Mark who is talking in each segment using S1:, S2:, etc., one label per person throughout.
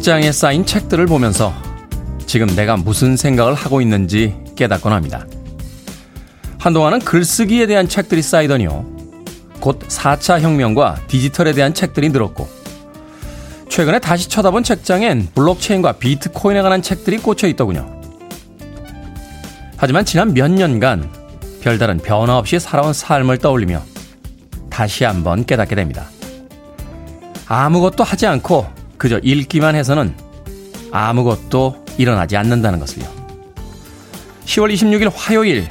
S1: 책장에 쌓인 책들을 보면서 지금 내가 무슨 생각을 하고 있는지 깨닫곤 합니다. 한동안은 글쓰기에 대한 책들이 쌓이더니요. 곧 4차 혁명과 디지털에 대한 책들이 늘었고, 최근에 다시 쳐다본 책장엔 블록체인과 비트코인에 관한 책들이 꽂혀 있더군요. 하지만 지난 몇 년간 별다른 변화 없이 살아온 삶을 떠올리며 다시 한번 깨닫게 됩니다. 아무것도 하지 않고 그저 읽기만 해서는 아무것도 일어나지 않는다는 것을요. 10월 26일 화요일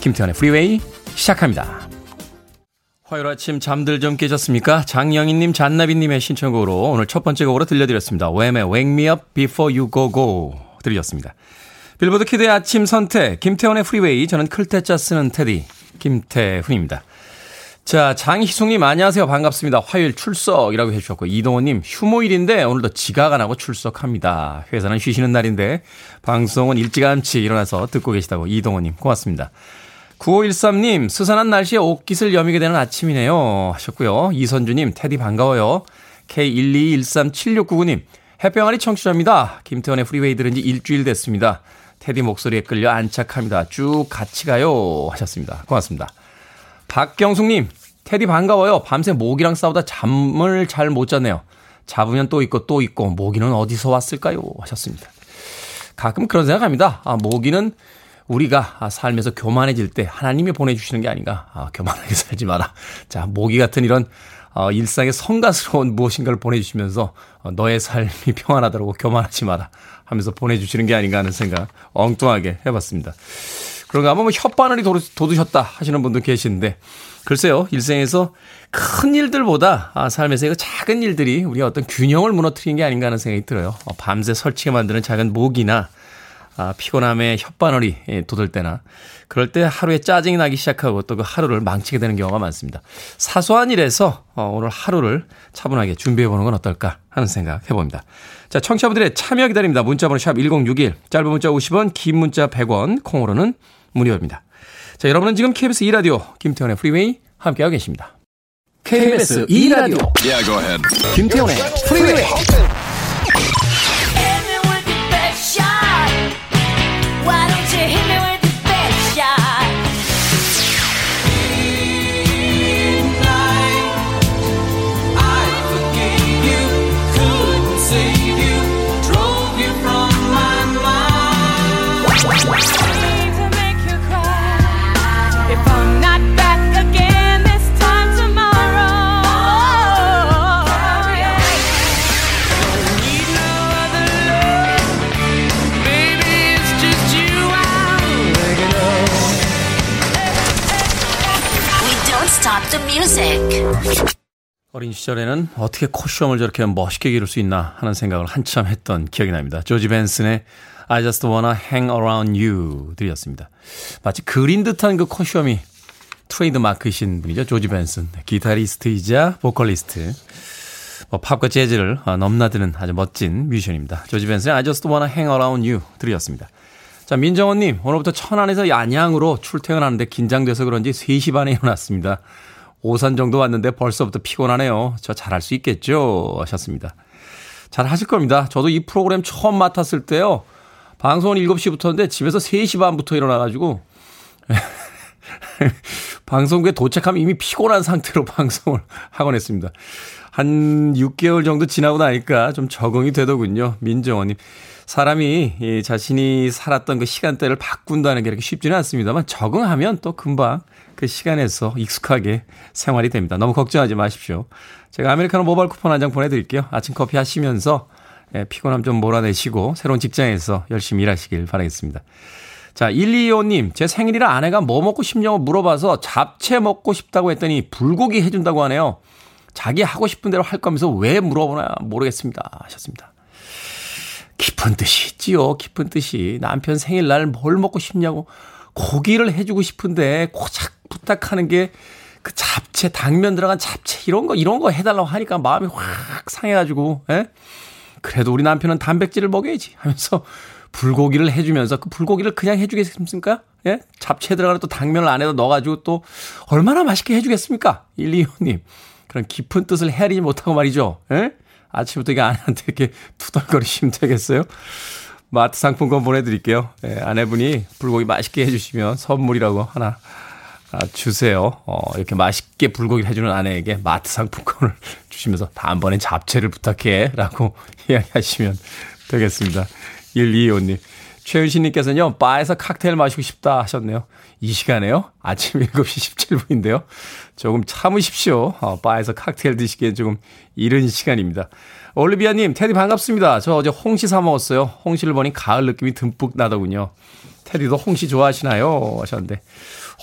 S1: 김태훈의 프리웨이 시작합니다. 화요일 아침 잠들 좀 깨셨습니까? 장영희님, 잔나비님의 신청곡으로 오늘 첫 번째 곡으로 들려드렸습니다. 왬의 Wake Me Up Before You Go Go 들으셨습니다. 빌보드 키드의 아침 선택, 김태훈의 프리웨이, 저는 클 태 자 쓰는 테디, 김태훈입니다. 자, 장희숙님, 안녕하세요. 반갑습니다. 화요일 출석이라고 해주셨고, 이동호님, 휴무일인데 오늘도 지각 안 하고 출석합니다. 회사는 쉬시는 날인데, 방송은 일찌감치 일어나서 듣고 계시다고, 이동호님, 고맙습니다. 9513님, 스산한 날씨에 옷깃을 여미게 되는 아침이네요. 하셨고요. 이선주님, 테디 반가워요. K1213769님, 햇병아리 청취자입니다. 김태훈의 프리웨이 들은 지 일주일 됐습니다. 테디 목소리에 끌려 안착합니다. 쭉 같이 가요. 하셨습니다. 고맙습니다. 박경숙님, 테디 반가워요. 밤새 모기랑 싸우다 잠을 잘 못 잤네요. 잡으면 또 있고 또 있고 모기는 어디서 왔을까요? 하셨습니다. 가끔 그런 생각합니다. 아, 모기는 우리가 살면서 교만해질 때 하나님이 보내주시는 게 아닌가. 아, 교만하게 살지 마라. 자, 모기 같은 이런 어, 일상의 성가스러운 무엇인가를 보내주시면서 어, 너의 삶이 평안하다고 교만하지 마라 하면서 보내주시는 게 아닌가 하는 생각 엉뚱하게 해봤습니다. 그런가 하면 뭐 혓바늘이 돋으셨다 하시는 분도 계시는데 글쎄요 일생에서 큰 일들보다 아, 삶에서 그 작은 일들이 우리가 어떤 균형을 무너뜨리는 게 아닌가 하는 생각이 들어요. 어, 밤새 설치게 만드는 작은 모기나 아, 피곤함에 혓바늘이 예, 돋을 때나 그럴 때 하루에 짜증이 나기 시작하고 또 그 하루를 망치게 되는 경우가 많습니다. 사소한 일에서 어, 오늘 하루를 차분하게 준비해 보는 건 어떨까 하는 생각 해봅니다. 자, 청취자분들의 참여 기다립니다. 문자번호 샵 1061, 짧은 문자 50원, 긴 문자 100원, 콩으로는 무료입니다. 자, 여러분은 지금 KBS 2라디오 김태훈의 프리웨이 함께하고 계십니다. KBS 2라디오 yeah, 김태훈의 프리웨이 어린 시절에는 어떻게 콧수염을 저렇게 멋있게 기를 수 있나 하는 생각을 한참 했던 기억이 납니다. 조지 벤슨의 I just wanna hang around you 들으셨습니다. 마치 그린 듯한 그 콧수염이 트레이드 마크이신 분이죠. 조지 벤슨. 기타리스트이자 보컬리스트. 뭐 팝과 재즈를 넘나드는 아주 멋진 뮤지션입니다. 조지 벤슨의 I just wanna hang around you 들으셨습니다. 자, 민정원님, 오늘부터 천안에서 양양으로 출퇴근하는데 긴장돼서 그런지 3시 반에 일어났습니다. 오산 정도 왔는데 벌써부터 피곤하네요. 저 잘할 수 있겠죠? 하셨습니다. 잘 하실 겁니다. 저도 이 프로그램 처음 맡았을 때요. 방송은 7시부터인데 집에서 3시 반부터 일어나가지고 방송국에 도착하면 이미 피곤한 상태로 방송을 하곤 했습니다. 한 6개월 정도 지나고 나니까 좀 적응이 되더군요. 민정원님. 사람이 자신이 살았던 그 시간대를 바꾼다는 게 이렇게 쉽지는 않습니다만 적응하면 또 금방 그 시간에서 익숙하게 생활이 됩니다. 너무 걱정하지 마십시오. 제가 아메리카노 모바일 쿠폰 한 장 보내드릴게요. 아침 커피 하시면서 예, 피곤함 좀 몰아내시고 새로운 직장에서 열심히 일하시길 바라겠습니다. 자, 125님, 제 생일이라 아내가 뭐 먹고 싶냐고 물어봐서 잡채 먹고 싶다고 했더니 불고기 해준다고 하네요. 자기 하고 싶은 대로 할 거면서 왜 물어보나 모르겠습니다. 하셨습니다. 깊은 뜻이 있지요. 깊은 뜻이. 남편 생일날 뭘 먹고 싶냐고 고기를 해주고 싶은데 고작 부탁하는 게 그 잡채, 당면 들어간 잡채 이런 거 이런 거 해달라고 하니까 마음이 확 상해가지고 에? 예? 그래도 우리 남편은 단백질을 먹여야지 하면서 불고기를 해주면서 그 불고기를 그냥 해주겠습니까? 예? 잡채 들어가는 또 당면을 안에다 넣어가지고 또 얼마나 맛있게 해주겠습니까? 125님. 그런 깊은 뜻을 헤아리지 못하고 말이죠. 예? 아침부터 이게 아내한테 이렇게 투덜거리시면 되겠어요? 마트 상품권 보내드릴게요. 예, 아내분이 불고기 맛있게 해주시면 선물이라고 하나 아, 주세요. 어, 이렇게 맛있게 불고기를 해주는 아내에게 마트 상품권을 주시면서 다음번엔 잡채를 부탁해 라고 이야기하시면 되겠습니다. 125님. 최윤신님께서는요, 바에서 칵테일 마시고 싶다 하셨네요. 이 시간에요? 아침 7시 17분인데요. 조금 참으십시오. 어, 바에서 칵테일 드시기엔 조금 이른 시간입니다. 올리비아님, 테디 반갑습니다. 저 어제 홍시 사 먹었어요. 홍시를 보니 가을 느낌이 듬뿍 나더군요. 테디도 홍시 좋아하시나요? 하셨는데,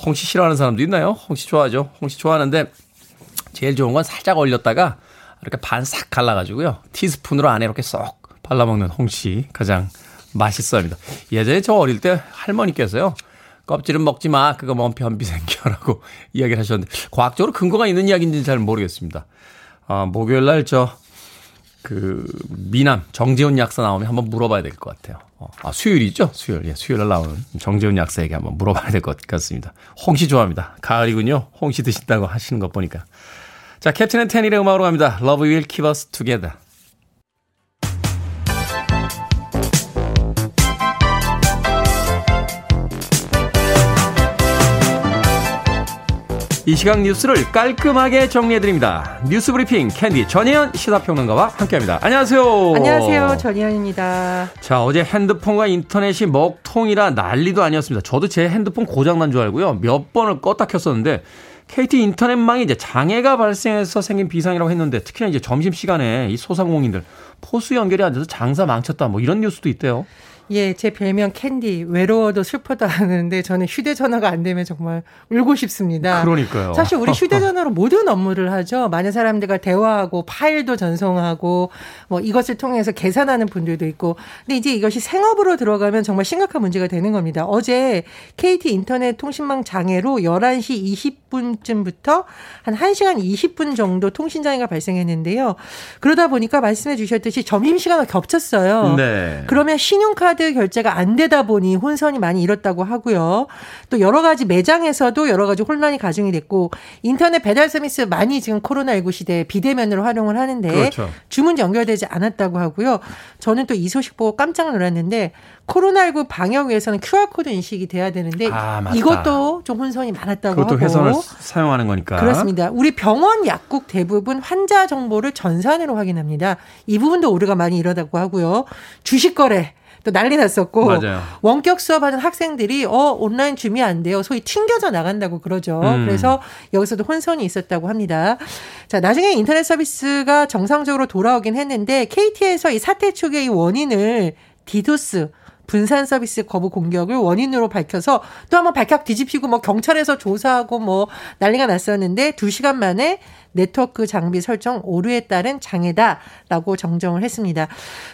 S1: 홍시 싫어하는 사람도 있나요? 홍시 좋아하죠. 홍시 좋아하는데, 제일 좋은 건 살짝 얼렸다가, 이렇게 반 싹 갈라가지고요. 티스푼으로 안에 이렇게 쏙 발라먹는 홍시 가장 맛있어 합니다. 예전에 저 어릴 때 할머니께서요. 껍질은 먹지 마. 그거 먹으면 변비 생겨라고 이야기를 하셨는데 과학적으로 근거가 있는 이야기인지는 잘 모르겠습니다. 아, 목요일 날 저 그 미남 정재훈 약사 나오면 한번 물어봐야 될 것 같아요. 어, 아 수요일이죠? 수요일. 예, 수요일 날 나오는 정재훈 약사에게 한번 물어봐야 될 것 같습니다. 홍시 좋아합니다. 가을이군요. 홍시 드신다고 하시는 것 보니까. 자, 캡틴 앤 테닐의 음악으로 갑니다. Love will keep us together. 이 시각 뉴스를 깔끔하게 정리해드립니다. 뉴스 브리핑 캔디 전혜연 시사평론가와 함께합니다. 안녕하세요.
S2: 안녕하세요. 전혜연입니다.
S1: 자, 어제 핸드폰과 인터넷이 먹통이라 난리도 아니었습니다. 저도 제 핸드폰 고장난 줄 알고요. 몇 번을 껐다 켰었는데 KT 인터넷망이 이제 장애가 발생해서 생긴 비상이라고 했는데 특히나 이제 점심시간에 이 소상공인들 POS 연결이 안 돼서 장사 망쳤다 뭐 이런 뉴스도 있대요.
S2: 예, 제 별명 캔디. 외로워도 슬퍼도 하는데 저는 휴대전화가 안 되면 정말 울고 싶습니다.
S1: 그러니까요.
S2: 사실 우리 휴대전화로 모든 업무를 하죠. 많은 사람들과 대화하고 파일도 전송하고 뭐 이것을 통해서 계산하는 분들도 있고. 근데 이제 이것이 생업으로 들어가면 정말 심각한 문제가 되는 겁니다. 어제 KT 인터넷 통신망 장애로 11시 20분쯤부터 한 1시간 20분 정도 통신 장애가 발생했는데요. 그러다 보니까 말씀해 주셨듯이 점심시간과 겹쳤어요. 네. 그러면 신용카드 카드 결제가 안 되다 보니 혼선이 많이 일었다고 하고요. 또 여러 가지 매장에서도 여러 가지 혼란이 가중이 됐고 인터넷 배달 서비스 많이 지금 코로나19 시대에 비대면으로 활용을 하는데 그렇죠. 주문 연결되지 않았다고 하고요. 저는 또 이 소식 보고 깜짝 놀랐는데 코로나19 방역 위해서는 QR코드 인식이 돼야 되는데 아, 이것도 좀 혼선이 많았다고
S1: 그것도
S2: 하고.
S1: 회선을 사용하는 거니까.
S2: 그렇습니다. 우리 병원 약국 대부분 환자 정보를 전산으로 확인합니다. 이 부분도 오류가 많이 일어나고 하고요. 주식 거래 또 난리 났었고 맞아요. 원격 수업하는 학생들이 어 온라인 준비 안 돼요. 소위 튕겨져 나간다고 그러죠. 음. 그래서 여기서도 혼선이 있었다고 합니다. 자 나중에 인터넷 서비스가 정상적으로 돌아오긴 했는데 KT에서 이 사태 초기의 원인을 디도스 분산 서비스 거부 공격을 원인으로 밝혀서 또 한번 발칵 뒤집히고 뭐 경찰에서 조사하고 뭐 난리가 났었는데 2시간 만에 네트워크 장비 설정 오류에 따른 장애다라고 정정을 했습니다.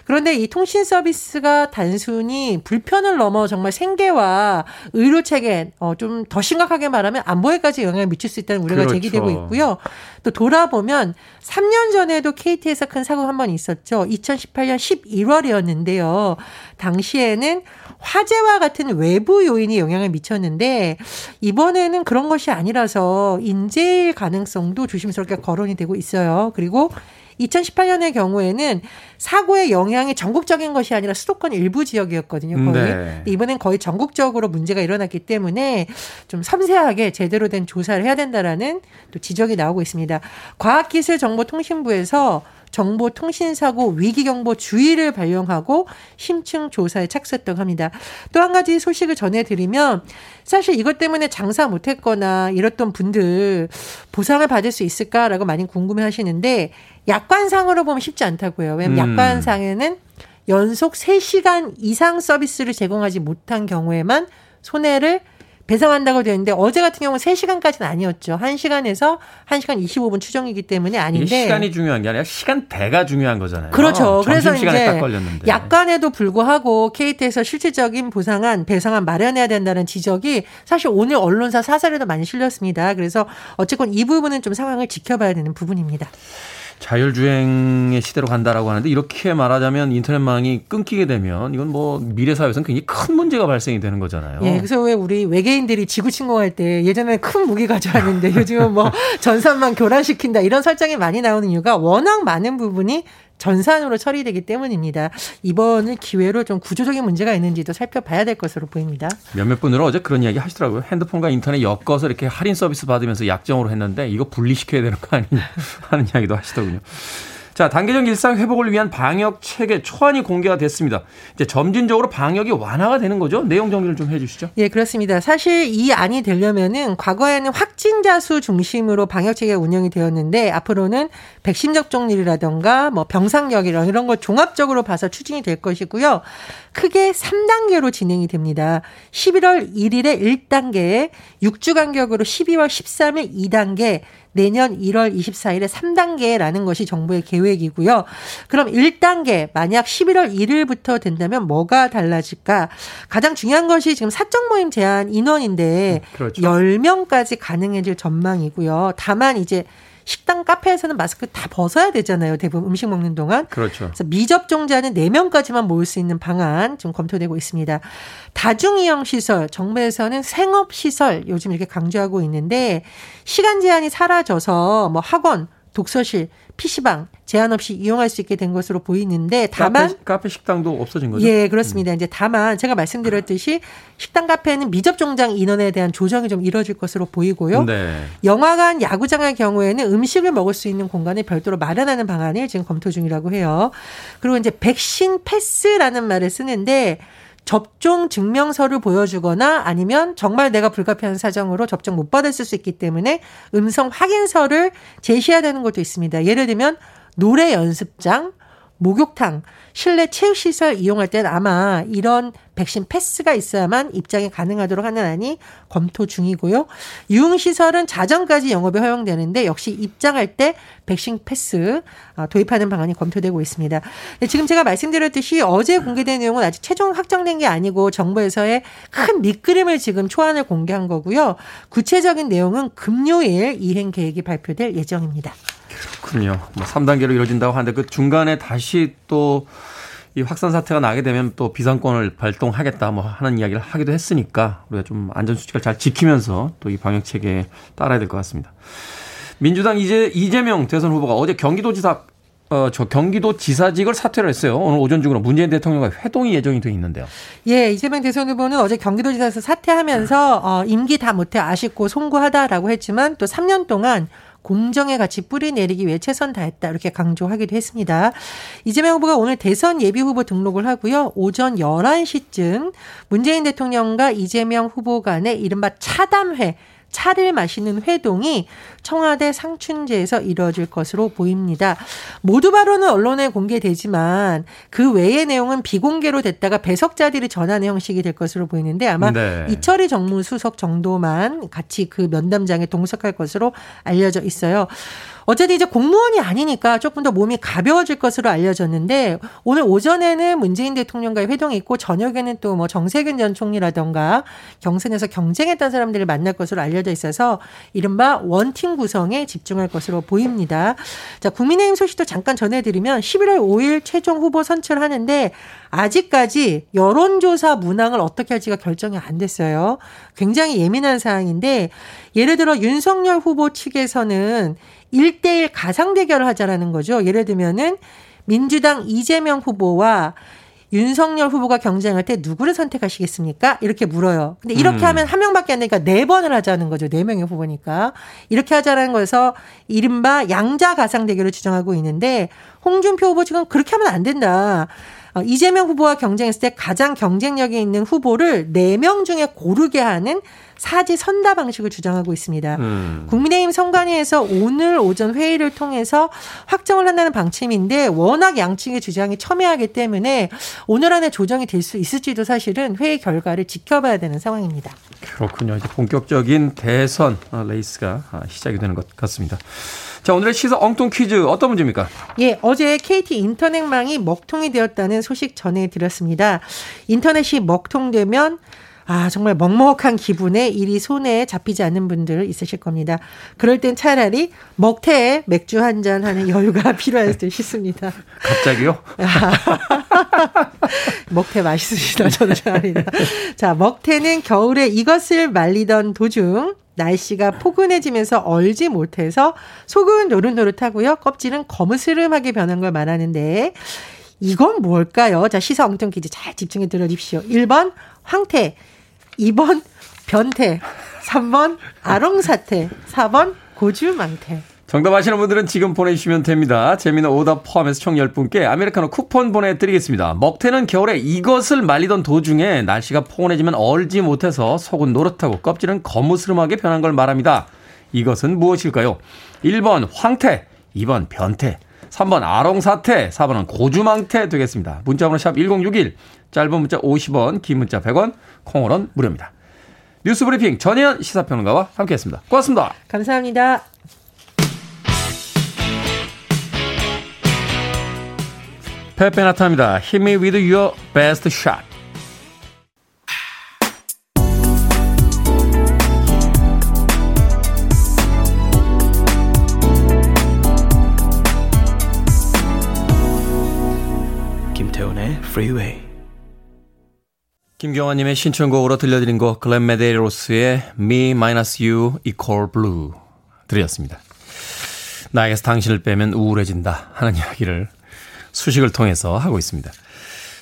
S2: 그런데 이 통신 서비스가 단순히 불편을 넘어 정말 생계와 의료 체계 어, 좀 더 심각하게 말하면 안보에까지 영향을 미칠 수 있다는 우려가 그렇죠. 제기되고 있고요. 또 돌아보면 3년 전에도 KT에서 큰 사고가 한번 있었죠. 2018년 11월이었는데요. 당시에는 화재와 같은 외부 요인이 영향을 미쳤는데 이번에는 그런 것이 아니라서 인재일 가능성도 조심스럽게 거론이 되고 있어요. 그리고 2018년의 경우에는 사고의 영향이 전국적인 것이 아니라 수도권 일부 지역이었거든요. 거의. 네. 이번엔 거의 전국적으로 문제가 일어났기 때문에 좀 섬세하게 제대로 된 조사를 해야 된다라는 또 지적이 나오고 있습니다. 과학기술정보통신부에서 정보통신사고 위기경보 주의를 발령하고 심층 조사에 착수했다고 합니다. 또 한 가지 소식을 전해드리면 사실 이것 때문에 장사 못했거나 이랬던 분들 보상을 받을 수 있을까라고 많이 궁금해 하시는데 약관상으로 보면 쉽지 않다고요. 왜냐면 음. 약관상에는 연속 3시간 이상 서비스를 제공하지 못한 경우에만 손해를 배상한다고 되는데 어제 같은 경우는 3시간까지는 아니었죠. 1시간에서 1시간 25분 추정이기 때문에 아닌데
S1: 시간이 중요한 게 아니라 시간대가 중요한 거잖아요.
S2: 그렇죠. 그래서 이제 약간에도 불구하고 KT에서 실질적인 보상안, 배상안 마련해야 된다는 지적이 사실 오늘 언론사 사설에도 많이 실렸습니다. 그래서 어쨌건 이 부분은 좀 상황을 지켜봐야 되는 부분입니다.
S1: 자율주행의 시대로 간다라고 하는데 이렇게 말하자면 인터넷망이 끊기게 되면 이건 뭐 미래 사회에서는 굉장히 큰 문제가 발생이 되는 거잖아요.
S2: 예, 그래서 왜 우리 외계인들이 지구 침공할 때 예전에 큰 무기 가져왔는데 요즘은 뭐 전산망 교란시킨다 이런 설정이 많이 나오는 이유가 워낙 많은 부분이 전산으로 처리되기 때문입니다. 이번을 기회로 좀 구조적인 문제가 있는지도 살펴봐야 될 것으로 보입니다.
S1: 몇몇 분들은 어제 그런 이야기 하시더라고요. 핸드폰과 인터넷 엮어서 이렇게 할인 서비스 받으면서 약정으로 했는데 이거 분리시켜야 되는 거 아니냐 하는 이야기도 하시더군요. 자, 단계적 일상 회복을 위한 방역 체계 초안이 공개가 됐습니다. 이제 점진적으로 방역이 완화가 되는 거죠? 내용 정리를 좀 해 주시죠.
S2: 예, 그렇습니다. 사실 이 안이 되려면은 과거에는 확진자 수 중심으로 방역 체계가 운영이 되었는데 앞으로는 백신 접종률이라던가 뭐 병상력이랑 이런 걸 종합적으로 봐서 추진이 될 것이고요. 크게 3단계로 진행이 됩니다. 11월 1일에 1단계, 6주 간격으로 12월 13일 2단계, 내년 1월 24일에 3단계라는 것이 정부의 계획이고요. 그럼 1단계 만약 11월 1일부터 된다면 뭐가 달라질까? 가장 중요한 것이 지금 사적 모임 제한 인원인데 음, 그렇죠. 10명까지 가능해질 전망이고요. 다만 이제 식당 카페에서는 마스크 다 벗어야 되잖아요. 대부분 음식 먹는 동안.
S1: 그렇죠.
S2: 그래서 미접종자는 4명까지만 모을 수 있는 방안 지금 검토되고 있습니다. 다중이용 시설, 정부에서는 생업 시설 요즘 이렇게 강조하고 있는데 시간 제한이 사라져서 뭐 학원, 독서실, PC방 제한 없이 이용할 수 있게 된 것으로 보이는데 다만
S1: 카페, 카페 식당도 없어진 거죠?
S2: 예, 그렇습니다. 음. 이제 다만 제가 말씀드렸듯이 식당 카페는 미접종장 인원에 대한 조정이 좀 이뤄질 것으로 보이고요. 네. 영화관, 야구장의 경우에는 음식을 먹을 수 있는 공간을 별도로 마련하는 방안을 지금 검토 중이라고 해요. 그리고 이제 백신 패스라는 말을 쓰는데 접종 증명서를 보여주거나 아니면 정말 내가 불가피한 사정으로 접종 못 받았을 수 있기 때문에 음성 확인서를 제시해야 되는 것도 있습니다. 예를 들면 노래 연습장, 목욕탕, 실내 체육시설 이용할 때는 아마 이런 백신 패스가 있어야만 입장이 가능하도록 하는 안이 검토 중이고요. 유흥시설은 자정까지 영업이 허용되는데 역시 입장할 때 백신 패스 아, 도입하는 방안이 검토되고 있습니다. 지금 제가 말씀드렸듯이 어제 공개된 내용은 아직 최종 확정된 게 아니고 정부에서의 큰 밑그림을 지금 초안을 공개한 거고요. 구체적인 내용은 금요일 이행 계획이 발표될 예정입니다.
S1: 그렇군요. 뭐 3단계로 이루어진다고 하는데 그 중간에 다시 또 이 확산 사태가 나게 되면 또 비상권을 발동하겠다 뭐 하는 이야기를 하기도 했으니까 우리가 좀 안전 수칙을 잘 지키면서 또 이 방역 체계에 따라야 될 것 같습니다. 민주당 이제 이재명 대선 후보가 어제 경기도지사 어, 저 경기도 지사직을 사퇴를 했어요. 오늘 오전 중으로 문재인 대통령과 회동이 예정이 돼 있는데요.
S2: 예, 이재명 대선 후보는 어제 경기도지사에서 사퇴하면서 어, 임기 다 못해 아쉽고 송구하다라고 했지만 또 3년 동안 공정의 가치 뿌리내리기 위해 최선 다했다 이렇게 강조하기도 했습니다. 이재명 후보가 오늘 대선 예비 후보 등록을 하고요. 오전 11시쯤 문재인 대통령과 이재명 후보 간의 이른바 차담회 차를 마시는 회동이 청와대 상춘제에서 이루어질 것으로 보입니다. 모두 발언은 언론에 공개되지만 그 외의 내용은 비공개로 됐다가 배석자들이 전하는 형식이 될 것으로 보이는데 아마 네. 이철희 정무수석 정도만 같이 그 면담장에 동석할 것으로 알려져 있어요. 어쨌든 이제 공무원이 아니니까 조금 더 몸이 가벼워질 것으로 알려졌는데 오늘 오전에는 문재인 대통령과의 회동이 있고 저녁에는 또 뭐 정세균 전 총리라던가 경선에서 경쟁했던 사람들을 만날 것으로 알려져 있어서 이른바 원팀 구성에 집중할 것으로 보입니다. 자, 국민의힘 소식도 잠깐 전해드리면 11월 5일 최종 후보 선출하는데 아직까지 여론조사 문항을 어떻게 할지가 결정이 안 됐어요. 굉장히 예민한 사항인데 예를 들어 윤석열 후보 측에서는 1대1 가상 대결을 하자라는 거죠. 예를 들면은 민주당 이재명 후보와 윤석열 후보가 경쟁할 때 누구를 선택하시겠습니까? 이렇게 물어요. 근데 이렇게 음. 하면 한 명밖에 안 되니까 네 번을 하자는 거죠. 네 명의 후보니까. 이렇게 하자라는 거에서 이른바 양자 가상 대결을 주장하고 있는데 홍준표 후보 지금 그렇게 하면 안 된다. 어, 이재명 후보와 경쟁했을 때 가장 경쟁력이 있는 후보를 4명 중에 고르게 하는 사지 선다 방식을 주장하고 있습니다. 음. 국민의힘 선관위에서 오늘 오전 회의를 통해서 확정을 한다는 방침인데 워낙 양측의 주장이 첨예하기 때문에 오늘 안에 조정이 될 수 있을지도 사실은 회의 결과를 지켜봐야 되는 상황입니다.
S1: 그렇군요. 이제 본격적인 대선 어, 레이스가 아, 시작이 되는 것 같습니다. 자, 오늘의 시사 엉뚱 퀴즈 어떤 문제입니까?
S2: 예, 어제 KT 인터넷망이 먹통이 되었다는 소식 전해드렸습니다. 인터넷이 먹통되면 아, 정말 먹먹한 기분에 일이 손에 잡히지 않는 분들 있으실 겁니다. 그럴 땐 차라리 먹태에 맥주 한 잔 하는 여유가 필요할 듯 싶습니다.
S1: 갑자기요?
S2: 먹태 맛있으시다, 저는 잘합니다. 자, 먹태는 겨울에 이것을 말리던 도중 날씨가 포근해지면서 얼지 못해서 속은 노릇노릇하고요. 껍질은 거무스름하게 변한 걸 말하는데 이건 뭘까요? 자, 시사 엉뚱 퀴즈 잘 집중해 들어주십시오. 1번 황태, 2번 변태, 3번 아롱사태, 4번 고주망태.
S1: 정답 아시는 분들은 지금 보내주시면 됩니다. 재미는 오답 포함해서 총 10분께 아메리카노 쿠폰 보내드리겠습니다. 먹태는 겨울에 이것을 말리던 도중에 날씨가 포근해지면 얼지 못해서 속은 노릇하고 껍질은 거무스름하게 변한 걸 말합니다. 이것은 무엇일까요? 1번 황태, 2번 변태, 3번 아롱사태, 4번은 고주망태 되겠습니다. 문자번호 샵 1061, 짧은 문자 50원, 긴 문자 100원, 콩으로는 무료입니다. 뉴스 브리핑 전혜연 시사평론가와 함께했습니다. 고맙습니다.
S2: 감사합니다.
S1: 페페나타입니다. Hit me with your best shot. Freeway. 김경환님의 신청곡으로 들려드린 곡 글렌 메데로스의 Me Minus You Equal Blue 들렸습니다. 나에게서 당신을 빼면 우울해진다 하는 이야기를 수식을 통해서 하고 있습니다.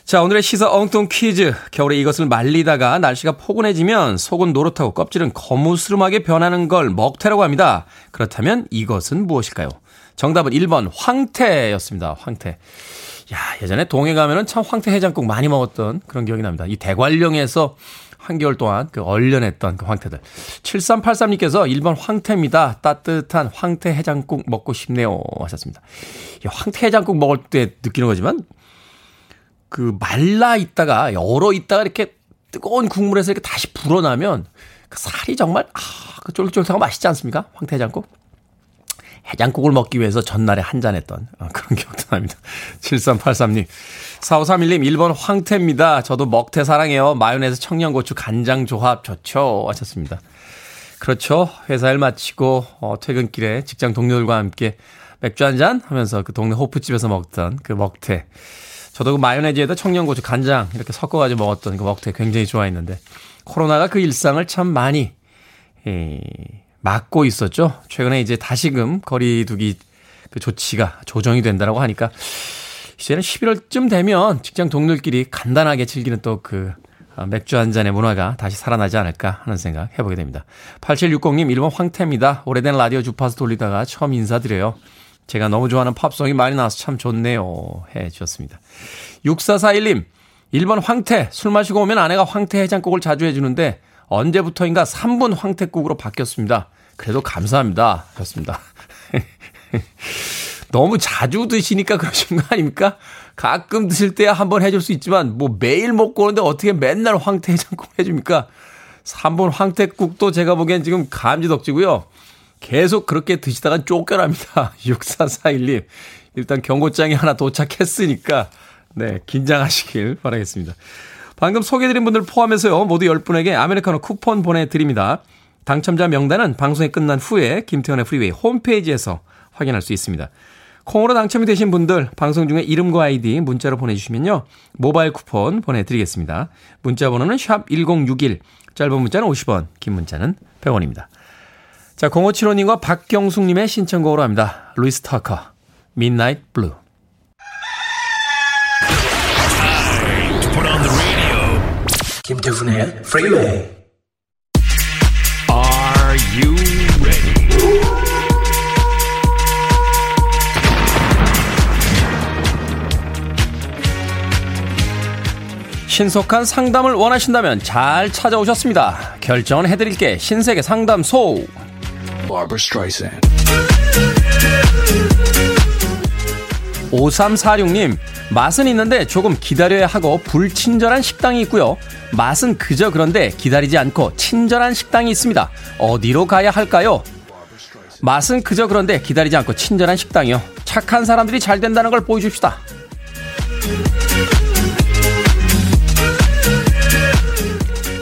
S1: 자, 오늘의 시사 엉뚱 퀴즈. 겨울에 이것을 말리다가 날씨가 포근해지면 속은 노릇하고 껍질은 거무스름하게 변하는 걸 먹태라고 합니다. 그렇다면 이것은 무엇일까요? 정답은 1번 황태였습니다. 황태. 야, 예전에 동해 가면은 참 황태 해장국 많이 먹었던 그런 기억이 납니다. 이 대관령에서 한개월 동안 그 얼려냈던 그 황태들. 7383님께서 1번 황태입니다. 따뜻한 황태 해장국 먹고 싶네요. 하셨습니다. 이 황태 해장국 먹을 때 느끼는 거지만 그 말라 있다가 얼어 있다가 이렇게 뜨거운 국물에서 이렇게 다시 불어나면 그 살이 정말 아, 그 쫄깃쫄깃하고 맛있지 않습니까? 황태 해장국. 해장국을 먹기 위해서 전날에 한 잔했던 어, 그런 기억도 납니다. 7383님. 4531님, 1번 황태입니다. 저도 먹태 사랑해요. 마요네즈 청양고추 간장 조합 좋죠. 하셨습니다. 그렇죠. 회사 일 마치고, 어, 퇴근길에 직장 동료들과 함께 맥주 한 잔 하면서 그 동네 호프집에서 먹던 그 먹태. 저도 그 마요네즈에다 청양고추 간장 이렇게 섞어가지고 먹었던 그 먹태 굉장히 좋아했는데, 코로나가 그 일상을 참 많이, 예, 막고 있었죠. 최근에 이제 다시금 거리두기 그 조치가 조정이 된다라고 하니까 이제는 11월쯤 되면 직장 동료들끼리 간단하게 즐기는 또 그 맥주 한 잔의 문화가 다시 살아나지 않을까 하는 생각 해보게 됩니다. 8760님 1번 황태입니다. 오래된 라디오 주파수 돌리다가 처음 인사드려요. 제가 너무 좋아하는 팝송이 많이 나와서 참 좋네요. 해 주셨습니다. 6441님 1번 황태 술 마시고 오면 아내가 황태 해장국을 자주 해주는데 언제부터인가 3분 황태국으로 바뀌었습니다. 그래도 감사합니다. 그렇습니다. 너무 자주 드시니까 그러신 거 아닙니까? 가끔 드실 때야 한번 해줄 수 있지만 뭐 매일 먹고 오는데 어떻게 맨날 황태 해장국 해줍니까? 3번 황태국도 제가 보기엔 지금 감지덕지고요. 계속 그렇게 드시다가 쫓겨납니다. 6441님. 일단 경고장이 하나 도착했으니까 네, 긴장하시길 바라겠습니다. 방금 소개해드린 분들 포함해서요. 모두 10분에게 아메리카노 쿠폰 보내드립니다. 당첨자 명단은 방송이 끝난 후에 김태훈의 프리웨이 홈페이지에서 확인할 수 있습니다. 콩으로 당첨이 되신 분들 방송 중에 이름과 아이디 문자로 보내주시면요. 모바일 쿠폰 보내드리겠습니다. 문자 번호는 샵 1061, 짧은 문자는 50원, 긴 문자는 100원입니다. 자, 0575님과 박경숙님의 신청곡으로 합니다. 루이스 터커, Midnight Blue. 김태훈의 프리웨이 you ready? 신속한 상담을 원하신다면 잘 찾아오셨습니다. 결정은 해드릴게 신세계 상담소. 5346님, 맛은 있는데 조금 기다려야 하고 불친절한 식당이 있고요. 맛은 그저 그런데 기다리지 않고 친절한 식당이 있습니다. 어디로 가야 할까요? 맛은 그저 그런데 기다리지 않고 친절한 식당이요. 착한 사람들이 잘 된다는 걸 보여줍시다.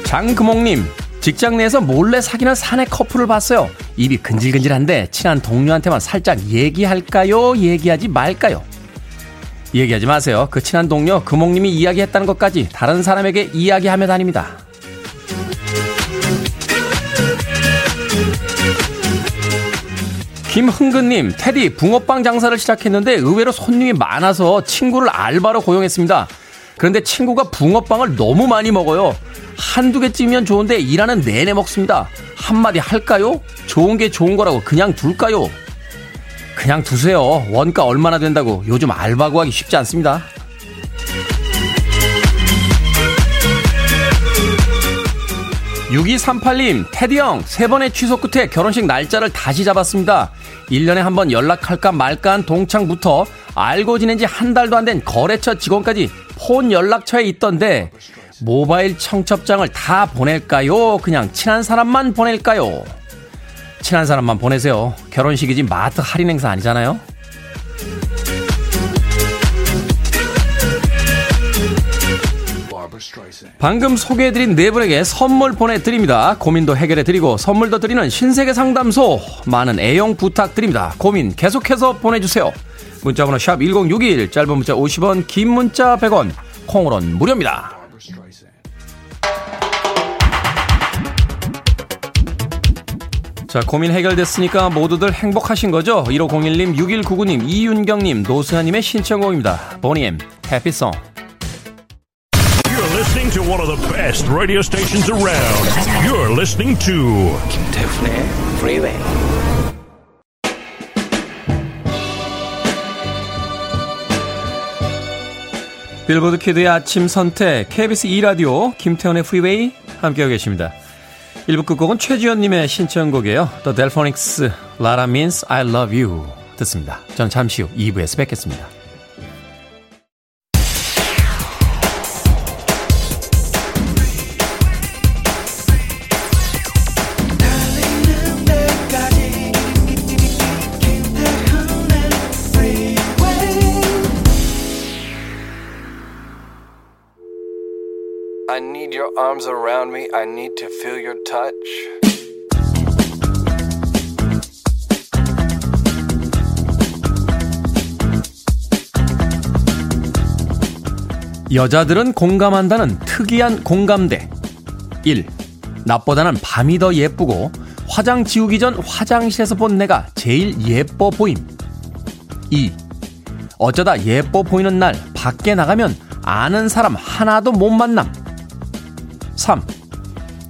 S1: 장금옥님, 직장 내에서 몰래 사귀는 사내 커플을 봤어요. 입이 근질근질한데 친한 동료한테만 살짝 얘기할까요? 얘기하지 말까요? 얘기하지 마세요. 그 친한 동료 금옥님이 이야기했다는 것까지 다른 사람에게 이야기하며 다닙니다. 김흥근님, 테디, 붕어빵 장사를 시작했는데 의외로 손님이 많아서 친구를 알바로 고용했습니다. 그런데 친구가 붕어빵을 너무 많이 먹어요. 한두 개쯤이면 좋은데 일하는 내내 먹습니다. 한마디 할까요? 좋은 게 좋은 거라고 그냥 둘까요? 그냥 두세요. 원가 얼마나 된다고 요즘 알바 구하기 쉽지 않습니다. 6238님, 테디 형, 세 번의 취소 끝에 결혼식 날짜를 다시 잡았습니다. 1년에 한 번 연락할까 말까 한 동창부터 알고 지낸 지 한 달도 안 된 거래처 직원까지 폰 연락처에 있던데, 모바일 청첩장을 다 보낼까요? 그냥 친한 사람만 보낼까요? 친한 사람만 보내세요. 결혼식이지 마트 할인 행사 아니잖아요? 방금 소개해드린 네 분에게 선물 보내드립니다. 고민도 해결해드리고 선물도 드리는 신세계 상담소. 많은 애용 부탁드립니다. 고민 계속해서 보내주세요. 문자번호 샵 1061, 짧은 문자 50원, 긴 문자 100원, 콩으로는 무료입니다. 자, 고민 해결됐으니까 모두들 행복하신 거죠? 1501님, 6199님, 이윤경님, 노수현님의 신청곡입니다. 보니엠, 해피송. You're listening to one of the best radio stations around. You're listening to 김태훈의 Freeway. 빌보드 키드의 아침 선택 KBS 2라디오 김태훈의 Freeway 함께하고 계십니다. 1부 끝곡은 최지현님의 신청곡이에요. The Delfonics, La La Means I Love You 듣습니다. 저는 잠시 후 2부에서 뵙겠습니다. Arms around me. I need to feel your touch. 여자들은 공감한다는 특이한 공감대. 1. 낮보다는 밤이 더 예쁘고 화장 지우기 전 화장실에서 본 내가 제일 예뻐 보임. 2. 어쩌다 예뻐 보이는 날 밖에 나가면 아는 사람 하나도 못 만남. 3.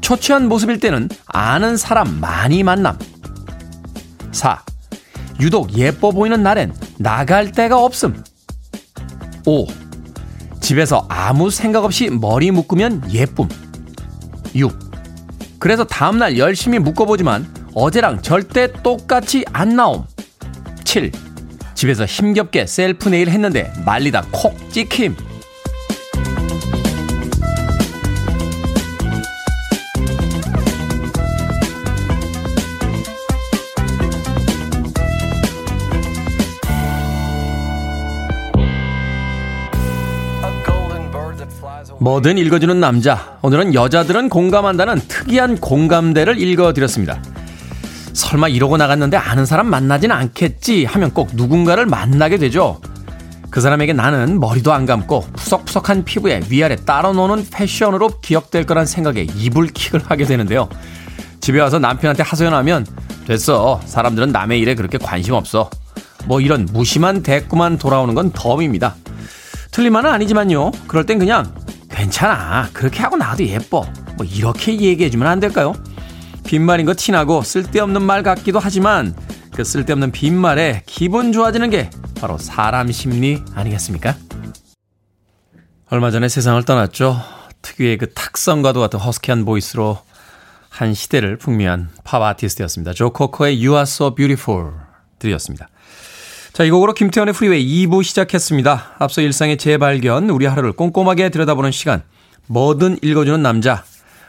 S1: 초췌한 모습일 때는 아는 사람 많이 만남. 4. 유독 예뻐 보이는 날엔 나갈 데가 없음. 5. 집에서 아무 생각 없이 머리 묶으면 예쁨. 6. 그래서 다음날 열심히 묶어보지만 어제랑 절대 똑같이 안 나옴. 7. 집에서 힘겹게 셀프 네일 했는데 말리다 콕 찍힘. 뭐든 읽어주는 남자. 오늘은 여자들은 공감한다는 특이한 공감대를 읽어드렸습니다. 설마 이러고 나갔는데 아는 사람 만나진 않겠지 하면 꼭 누군가를 만나게 되죠. 그 사람에게 나는 머리도 안 감고 푸석푸석한 피부에 위아래 따로 노는 패션으로 기억될 거란 생각에 이불킥을 하게 되는데요. 집에 와서 남편한테 하소연하면 됐어. 사람들은 남의 일에 그렇게 관심 없어. 뭐 이런 무심한 대꾸만 돌아오는 건 덤입니다. 틀린 말은 아니지만요. 그럴 땐 그냥 괜찮아. 그렇게 하고 나도 예뻐. 뭐 이렇게 얘기해주면 안 될까요? 빈말인 거 티나고 쓸데없는 말 같기도 하지만 그 쓸데없는 빈말에 기분 좋아지는 게 바로 사람 심리 아니겠습니까? 얼마 전에 세상을 떠났죠. 특유의 그 탁성과도 같은 허스키한 보이스로 한 시대를 풍미한 팝 아티스트였습니다. 조 카커의 You Are So Beautiful 들으셨습니다. 자, 이 곡으로 김태훈의 프리웨이 2부 시작했습니다. 앞서 일상의 재발견, 우리 하루를 꼼꼼하게 들여다보는 시간. 뭐든 읽어주는 남자.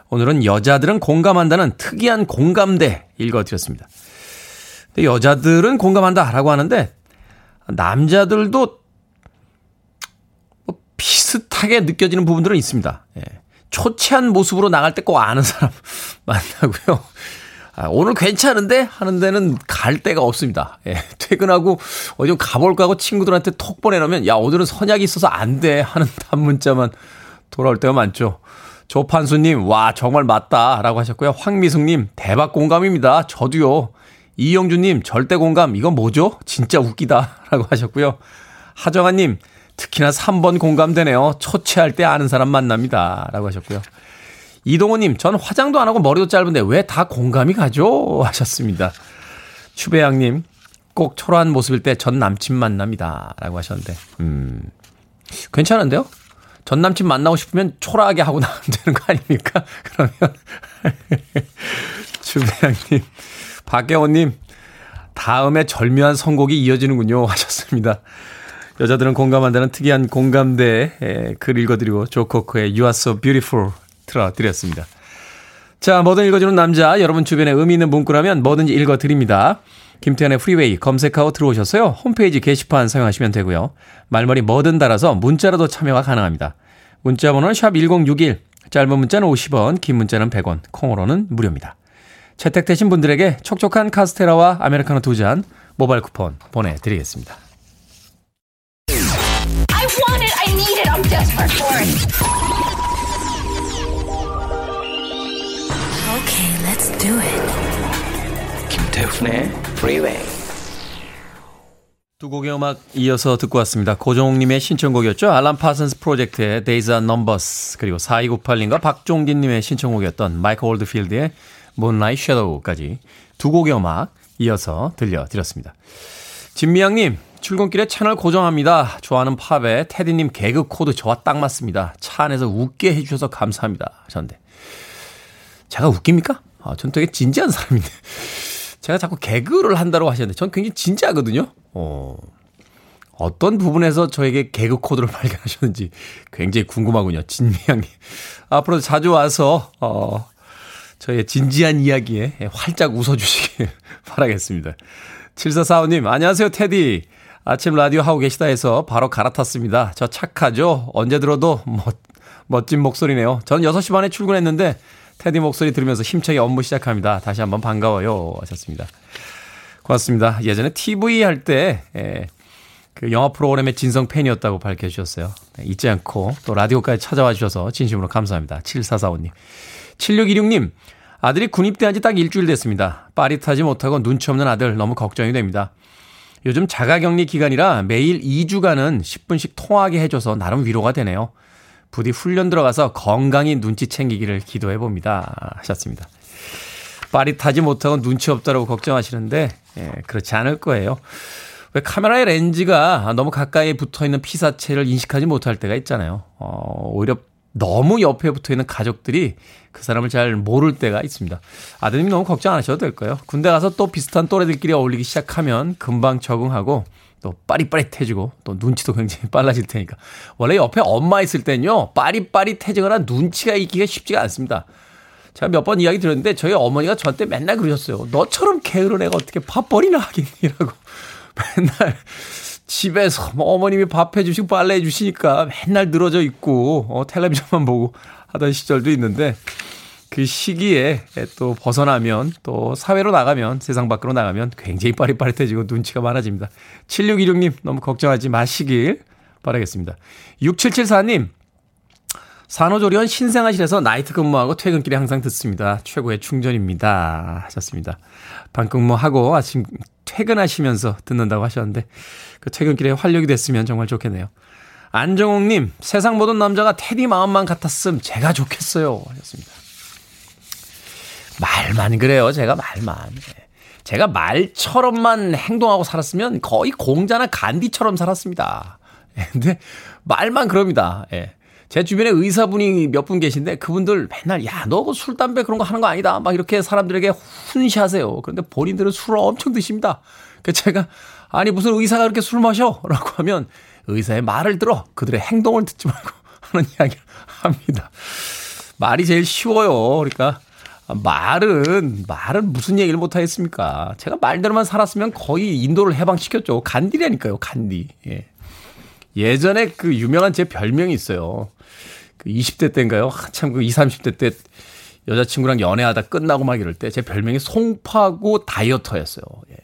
S1: 오늘은 여자들은 공감한다는 특이한 공감대 읽어드렸습니다. 근데 여자들은 공감한다라고 하는데 남자들도 뭐 비슷하게 느껴지는 부분들은 있습니다. 예. 초췌한 모습으로 나갈 때 꼭 아는 사람 만나고요. 아, 오늘 괜찮은데 하는 데는 갈 데가 없습니다. 예, 퇴근하고 어디 좀 가볼까 하고 친구들한테 톡 보내놓으면 야 오늘은 선약이 있어서 안 돼 하는 단문자만 돌아올 때가 많죠. 조판수님 와 정말 맞다라고 하셨고요. 황미숙님 대박 공감입니다. 저도요 이영주님, 절대 공감, 이건 뭐죠? 진짜 웃기다. 라고 하셨고요. 하정아님, 특히나 3번 공감되네요. 초췌할 때 아는 사람 만납니다. 라고 하셨고요. 이동호님, 전 화장도 안 하고 머리도 짧은데 왜 다 공감이 가죠? 하셨습니다. 추배양님, 꼭 초라한 모습일 때 전 남친 만납니다. 라고 하셨는데, 음, 괜찮은데요? 전 남친 만나고 싶으면 초라하게 하고 나면 되는 거 아닙니까? 그러면. 추배양님, 박경호님, 다음에 절묘한 선곡이 이어지는군요. 하셨습니다. 여자들은 공감한다는 특이한 공감대 글 읽어드리고 조코코의 You are so beautiful 틀어드렸습니다. 자, 뭐든 읽어주는 남자, 여러분 주변에 의미 있는 문구라면 뭐든지 읽어드립니다. 김태훈의 프리웨이 검색하고 들어오셨어요. 홈페이지 게시판 사용하시면 되고요. 말머리 뭐든 달아서 문자로도 참여가 가능합니다. 문자 번호는 샵1061, 짧은 문자는 50원, 긴 문자는 100원, 콩으로는 무료입니다. 채택되신 분들에게 촉촉한 카스테라와 아메리카노 두 잔 모바일 쿠폰 보내드리겠습니다. I want it, I need it, I'm desperate for it. Okay, let's do it. 김태훈의 Freeway. 두 곡의 음악 이어서 듣고 왔습니다. 고종욱님의 신청곡이었죠. 알란 파슨스 프로젝트의 Days Are Numbers 그리고 4298님과 박종진님의 신청곡이었던 마이클 올드필드의 Moonlight Shadow까지 두 곡의 음악 이어서 들려드렸습니다. 진미양님, 출근길에 채널 고정합니다. 좋아하는 팝에 테디님 개그 코드 저와 딱 맞습니다. 차 안에서 웃게 해주셔서 감사합니다. 하셨는데. 제가 웃깁니까? 아, 전 되게 진지한 사람인데. 제가 자꾸 개그를 한다고 하셨는데, 전 굉장히 진지하거든요? 어, 어떤 부분에서 저에게 개그 코드를 발견하셨는지 굉장히 궁금하군요. 진미양님. 앞으로 자주 와서, 어, 저의 진지한 이야기에 활짝 웃어주시길 바라겠습니다. 7445님, 안녕하세요, 테디. 아침 라디오 하고 계시다 해서 바로 갈아탔습니다. 저 착하죠? 언제 들어도 멋, 멋진 목소리네요. 전 6시 반에 출근했는데, 테디 목소리 들으면서 힘차게 업무 시작합니다. 다시 한번 반가워요. 하셨습니다. 고맙습니다. 예전에 TV 할 때, 예, 그 영화 프로그램의 진성 팬이었다고 밝혀주셨어요. 네, 잊지 않고 또 라디오까지 찾아와 주셔서 진심으로 감사합니다. 7445님. 7626님, 아들이 군입대한 지 딱 일주일 됐습니다. 빠릿하지 못하고 눈치 없는 아들 너무 걱정이 됩니다. 요즘 자가격리 기간이라 매일 2주간은 10분씩 통화하게 해줘서 나름 위로가 되네요. 부디 훈련 들어가서 건강히 눈치 챙기기를 기도해 봅니다. 하셨습니다. 빠릿하지 못하고 눈치 없다고 걱정하시는데, 예, 그렇지 않을 거예요. 왜 카메라의 렌즈가 너무 가까이 붙어 있는 피사체를 인식하지 못할 때가 있잖아요. 어, 오히려 너무 옆에 붙어 있는 가족들이 그 사람을 잘 모를 때가 있습니다. 아드님 너무 걱정 안 하셔도 될 거예요. 군대 가서 또 비슷한 또래들끼리 어울리기 시작하면 금방 적응하고 또 빠릿빠릿해지고 또 눈치도 굉장히 빨라질 테니까. 원래 옆에 엄마 있을 땐요, 빠릿빠릿해지거나 눈치가 있기가 쉽지가 않습니다. 제가 몇 번 이야기 들었는데 저희 어머니가 저한테 맨날 그러셨어요. 너처럼 게으른 애가 어떻게 밥벌이나 하겠니라고. 맨날 집에서 뭐 어머님이 밥 해주시고 빨래 해주시니까 맨날 늘어져 있고 어, 텔레비전만 보고 하던 시절도 있는데 그 시기에 또 벗어나면 또 사회로 나가면 세상 밖으로 나가면 굉장히 빠릿빠릿해지고 눈치가 많아집니다. 7616님 너무 걱정하지 마시길 바라겠습니다. 6774님 산후조리원 신생아실에서 나이트 근무하고 퇴근길에 항상 듣습니다. 최고의 충전입니다. 하셨습니다. 방 근무하고 아침 퇴근하시면서 듣는다고 하셨는데 그 퇴근길에 활력이 됐으면 정말 좋겠네요. 안정옥님, 세상 모든 남자가 테디 마음만 같았음 제가 좋겠어요. 하셨습니다. 말만 그래요. 제가 말만. 예. 제가 말처럼만 행동하고 살았으면 거의 공자나 간디처럼 살았습니다. 예, 근데 말만 그럽니다. 예. 제 주변에 의사분이 몇 분 계신데 그분들 맨날 야, 너 술, 담배 그런 거 하는 거 아니다. 막 이렇게 사람들에게 훈시하세요. 그런데 본인들은 술을 엄청 드십니다. 그 제가 아니 무슨 의사가 그렇게 술 마셔? 라고 하면 의사의 말을 들어 그들의 행동을 듣지 말고 하는 이야기를 합니다. 말이 제일 쉬워요. 그러니까 말은 말은 무슨 얘기를 못 하겠습니까? 제가 말대로만 살았으면 거의 인도를 해방시켰죠. 간디라니까요. 간디. 예. 예전에 그 유명한 제 별명이 있어요. 그 20대 때인가요? 한참 그 20, 30대 때 여자친구랑 연애하다 끝나고 막 이럴 때 제 별명이 송파구 다이어터였어요. 예.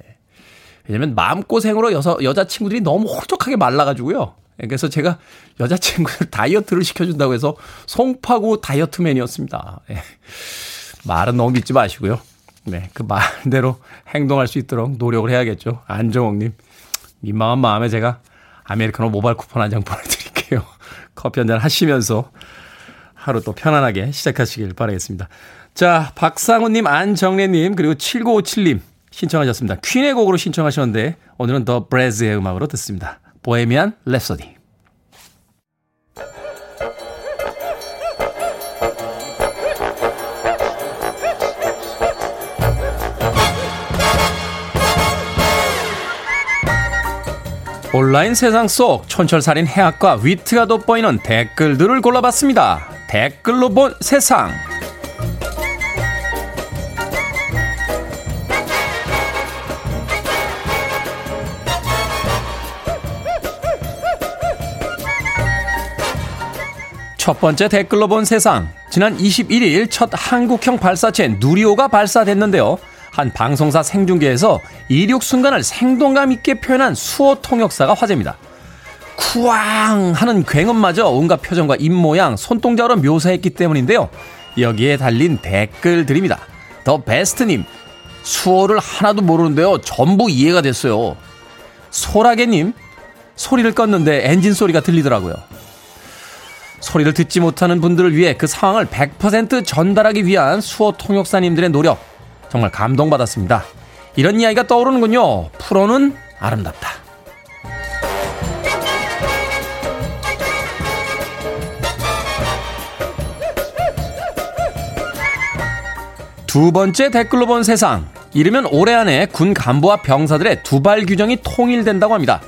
S1: 왜냐면 마음고생으로 여서, 여자친구들이 너무 홀쭉하게 말라가지고요. 예, 그래서 제가 여자친구들 다이어트를 시켜준다고 해서 송파구 다이어트맨이었습니다. 예. 말은 너무 믿지 마시고요. 네, 그 말대로 행동할 수 있도록 노력을 해야겠죠. 안정옥님, 민망한 마음에 제가 아메리카노 모바일 쿠폰 한 장 보내드릴게요. 커피 한 잔 하시면서 하루 또 편안하게 시작하시길 바라겠습니다. 자, 박상우님, 안정래님, 그리고 7957님 신청하셨습니다. 퀸의 곡으로 신청하셨는데 오늘은 더 브레즈의 음악으로 듣습니다. 보헤미안 랩소디. 온라인 세상 속 촌철살인 해학과 위트가 돋보이는 댓글들을 골라봤습니다. 댓글로 본 세상. 첫 번째 댓글로 본 세상. 지난 21일 첫 한국형 발사체 누리호가 발사됐는데요. 한 방송사 생중계에서 이륙 순간을 생동감 있게 표현한 수호 통역사가 화제입니다. 쿠왕 하는 굉음마저 온갖 표정과 입모양, 손동작으로 묘사했기 때문인데요. 여기에 달린 댓글들입니다. 더 베스트님, 수호를 하나도 모르는데요. 전부 이해가 됐어요. 소라게님, 소리를 껐는데 엔진 소리가 들리더라고요. 소리를 듣지 못하는 분들을 위해 그 상황을 100% 전달하기 위한 수호 통역사님들의 노력. 정말 감동받았습니다. 이런 이야기가 떠오르는군요. 프로는 아름답다. 두 번째 댓글로 본 세상. 이르면 올해 안에 군 간부와 병사들의 두발 규정이 통일된다고 합니다.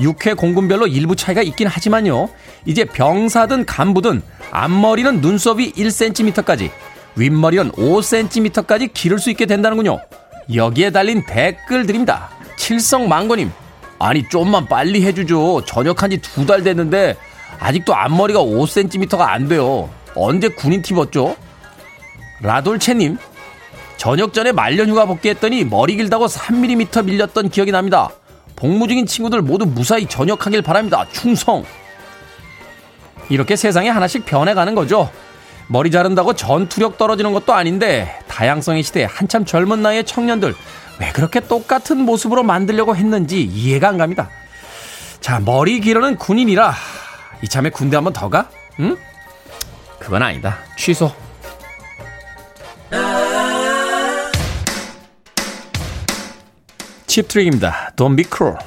S1: 육해 공군별로 일부 차이가 있긴 하지만요. 이제 병사든 간부든 앞머리는 눈썹이 1cm까지, 윗머리는 5cm까지 기를 수 있게 된다는군요. 여기에 달린 댓글 드립니다. 칠성망고님, 아니 좀만 빨리 해주죠. 전역한 지 두 달 됐는데 아직도 앞머리가 5cm가 안 돼요. 언제 군인 팁었죠? 라돌체님, 전역 전에 말년휴가 복귀했더니 머리 길다고 3mm 밀렸던 기억이 납니다. 복무 중인 친구들 모두 무사히 전역하길 바랍니다. 충성! 이렇게 세상이 하나씩 변해가는 거죠. 머리 자른다고 전투력 떨어지는 것도 아닌데 다양성의 시대에 한참 젊은 나이의 청년들 왜 그렇게 똑같은 모습으로 만들려고 했는지 이해가 안 갑니다. 자, 머리 기르는 군인이라 이참에 군대 한번 더 가? 응? 그건 아니다. 취소. 칩트릭입니다. Don't be cruel.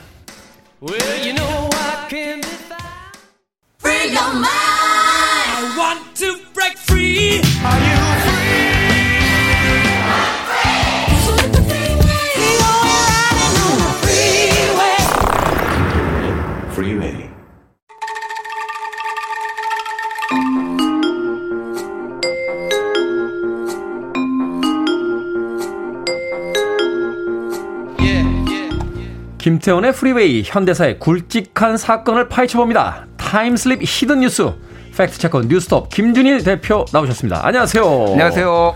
S1: 김태훈의 프리웨이 현대사의 굵직한 사건을 파헤쳐봅니다. time slip hidden 뉴스 fact checker 뉴스톱 김준일 대표 나오셨습니다. 안녕하세요.
S3: 안녕하세요.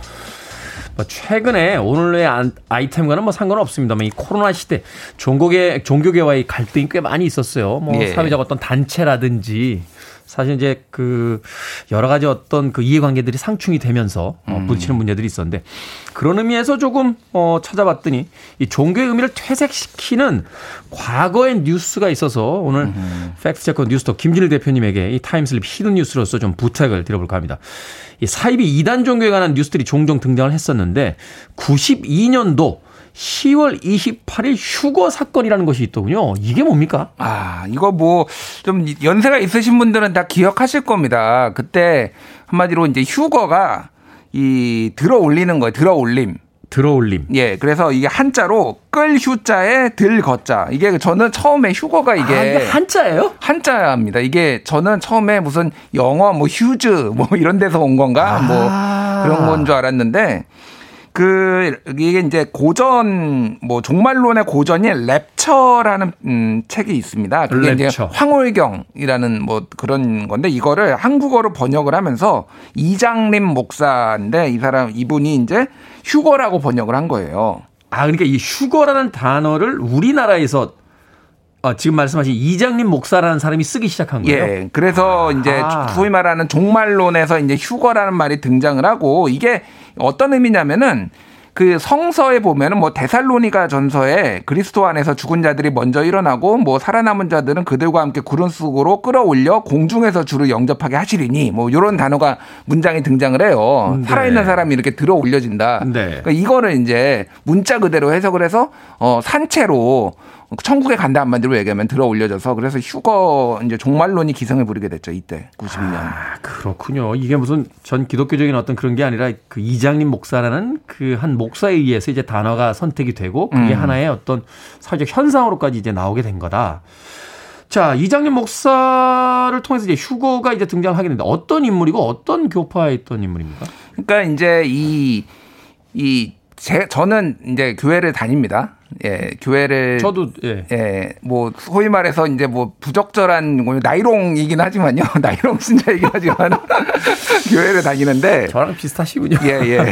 S1: 뭐 최근에 오늘의 아이템과는 뭐 상관없습니다만 이 코로나 시대 종교계 종교계와의 갈등이 꽤 많이 있었어요. 뭐 예. 사회적 어떤 단체라든지 사실 이제 그 여러 가지 어떤 그 이해관계들이 상충이 되면서 어, 음. 부딪히는 문제들이 있었는데 그런 의미에서 조금 어 찾아봤더니 이 종교의 의미를 퇴색시키는 과거의 뉴스가 있어서 오늘 음. fact checker 뉴스톱 김준일 대표님에게 이 time slip hidden 뉴스로서 좀 부탁을 드려볼까 합니다. 이 사이비 이단 종교에 관한 뉴스들이 종종 등장을 했었는데 92년도 10월 28일 휴거 사건이라는 것이 있더군요. 이게 뭡니까?
S3: 아, 이거 뭐 좀 연세가 있으신 분들은 다 기억하실 겁니다. 그때 한마디로 이제 휴거가 이 들어 올리는 거예요. 들어 올림.
S1: 들어 올림.
S3: 예, 그래서 이게 한자로 끌 휴자에 들 걷자. 이게 저는 처음에 휴거가 이게,
S1: 아, 이게 한자예요?
S3: 한자입니다. 이게 저는 처음에 무슨 영어 뭐 휴즈 뭐 이런 데서 온 건가 뭐 아. 뭐 그런 건 줄 알았는데 그 이게 이제 고전 뭐 종말론의 고전인 랩처라는 음 책이 있습니다. 그게 랩처. 이제 황홀경이라는 뭐 그런 건데 이거를 한국어로 번역을 하면서 이장림 목사인데 이 사람 이분이 이제 휴거라고 번역을 한 거예요.
S1: 아 그러니까 이 휴거라는 단어를 우리나라에서 어, 지금 말씀하신 이장님 목사라는 사람이 쓰기 시작한 거예요.
S3: 예. 그래서 아. 이제 소위 말하는 종말론에서 이제 휴거라는 말이 등장을 하고 이게 어떤 의미냐면은 그 성서에 보면은 뭐 데살로니가 전서에 그리스도 안에서 죽은 자들이 먼저 일어나고 뭐 살아남은 자들은 그들과 함께 구름 속으로 끌어올려 공중에서 주를 영접하게 하시리니 뭐 이런 단어가 문장이 등장을 해요. 네. 살아있는 사람이 이렇게 들어 올려진다. 네. 그러니까 이거를 이제 문자 그대로 해석을 해서 어 산채로 천국에 간다 한마디로 얘기하면 들어 올려져서 그래서 휴거 이제 종말론이 기성을 부리게 됐죠 이때 92년. 아,
S1: 그렇군요. 이게 무슨 전 기독교적인 어떤 그런 게 아니라 그 이장님 목사라는 그 한 목사에 의해서 이제 단어가 선택이 되고 그게 음. 하나의 어떤 사회적 현상으로까지 이제 나오게 된 거다. 자, 이장님 목사를 통해서 이제 휴거가 이제 등장하게 되는데 어떤 인물이고 어떤 교파에 있던 인물입니까?
S3: 그러니까 이제 이, 이, 제, 저는 이제 교회를 다닙니다. 예, 교회를
S1: 저도 예.
S3: 예, 뭐 소위 말해서 이제 뭐 부적절한 뭐 나이롱이긴 하지만요. 나이롱 신자이긴 하지만 교회를 다니는데
S1: 저랑 비슷하시군요.
S3: 예, 예.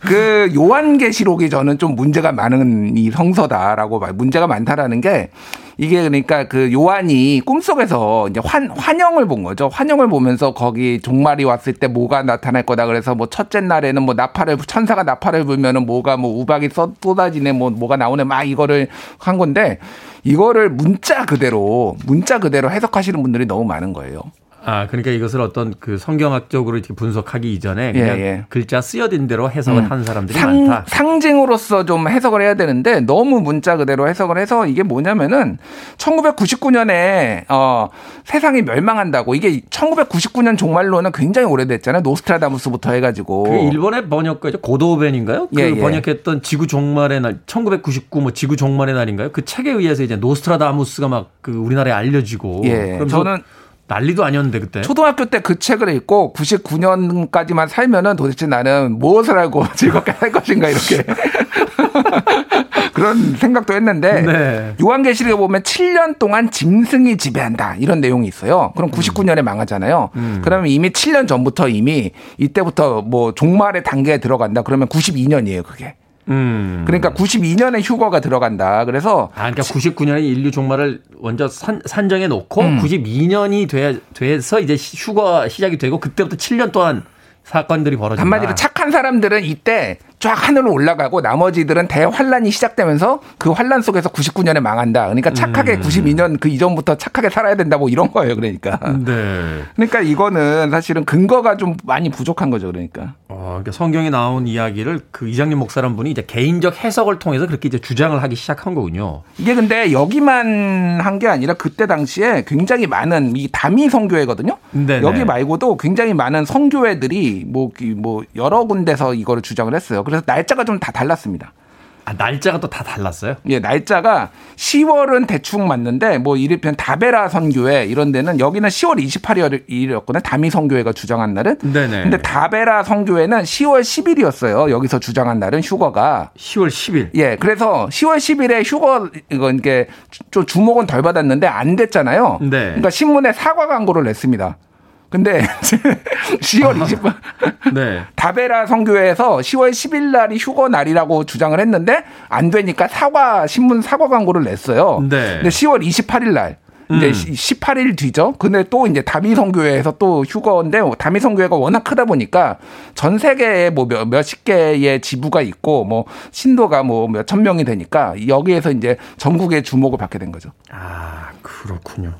S3: 그 요한계시록이 저는 좀 문제가 많은 이 성서다라고 말 문제가 많다라는 게 이게 그러니까 그 요한이 꿈속에서 이제 환, 환영을 본 거죠. 환영을 보면서 거기 종말이 왔을 때 뭐가 나타날 거다. 그래서 뭐 첫째 날에는 뭐 나팔을, 천사가 나팔을 불면은 뭐가 뭐 우박이 쏟아지네, 뭐 뭐가 나오 네, 막 이거를 한 건데 이거를 문자 그대로, 문자 그대로 해석하시는 분들이 너무 많은 거예요.
S1: 아, 그러니까 이것을 어떤 그 성경학적으로 이렇게 분석하기 이전에 그냥 예, 예. 글자 쓰여진 대로 해석을 음. 한 사람들이 상, 많다.
S3: 상징으로서 좀 해석을 해야 되는데 너무 문자 그대로 해석을 해서 이게 뭐냐면은 1999년에 어 세상이 멸망한다고 이게 1999년 종말론은 굉장히 오래됐잖아요. 노스트라다무스부터 해가지고.
S1: 그 일본의 번역가죠. 고도벤인가요? 그 예, 그 번역했던 지구 종말의 날, 1999 뭐 지구 종말의 날인가요? 그 책에 의해서 이제 노스트라다무스가 막 그 우리나라에 알려지고.
S3: 예. 저는
S1: 난리도 아니었는데 그때.
S3: 초등학교 때 그 책을 읽고 99년까지만 살면은 도대체 나는 무엇을 알고 즐겁게 할 것인가 이렇게 그런 생각도 했는데 네. 요한계시록에 보면 7년 동안 짐승이 지배한다 이런 내용이 있어요. 그럼 99년에 망하잖아요. 음. 그러면 이미 7년 전부터 이미 이때부터 뭐 종말의 단계에 들어간다. 그러면 92년이에요 그게. 음. 그러니까 92년에 휴거가 들어간다. 그래서
S1: 아, 그러니까 99년에 인류 종말을 먼저 산, 산정해 놓고 음. 92년이 돼, 돼서 이제 휴거 시작이 되고 그때부터 7년 동안 사건들이 벌어진다.
S3: 한마디로 착한 사람들은 이때 쫙 하늘로 올라가고 나머지들은 대환란이 시작되면서 그 환란 속에서 99년에 망한다. 그러니까 착하게 음. 92년 그 이전부터 착하게 살아야 된다 뭐 이런 거예요. 그러니까. 네. 그러니까 이거는 사실은 근거가 좀 많이 부족한 거죠. 그러니까.
S1: 어, 그러니까 성경에 나온 이야기를 그 이장님 목사란 분이 이제 개인적 해석을 통해서 그렇게 이제 주장을 하기 시작한 거군요.
S3: 이게 근데 여기만 한 게 아니라 그때 당시에 굉장히 많은 이 다미 성교회거든요. 네네. 여기 말고도 굉장히 많은 성교회들이 뭐, 뭐 여러 군데서 이거를 주장을 했어요. 그래서 날짜가 좀 다 달랐습니다.
S1: 아, 날짜가 또 다 달랐어요?
S3: 예, 날짜가 10월은 대충 맞는데 뭐 이를테면 다베라 선교회 이런 데는 여기는 10월 28일이었거든요. 다미 선교회가 주장한 날은. 네네. 근데 다베라 선교회는 10월 10일이었어요. 여기서 주장한 날은 휴거가
S1: 10월 10일.
S3: 예, 그래서 10월 10일에 휴거 이거 이게 좀 주목은 덜 받았는데 안 됐잖아요. 네. 그러니까 신문에 사과 광고를 냈습니다. 근데 10월 20일 네. 다베라 성교회에서 10월 10일 날이 휴거 날이라고 주장을 했는데 안 되니까 사과 신문 사과 광고를 냈어요. 네. 근데 10월 28일 날 이제 음. 18일 뒤죠. 근데 또 이제 다미 성교회에서 또 휴거인데 다미 성교회가 워낙 크다 보니까 전 세계에 뭐 몇, 몇십 개의 지부가 있고 뭐 신도가 뭐 몇 천 명이 되니까 여기에서 이제 전국의 주목을 받게 된 거죠.
S1: 아, 그렇군요.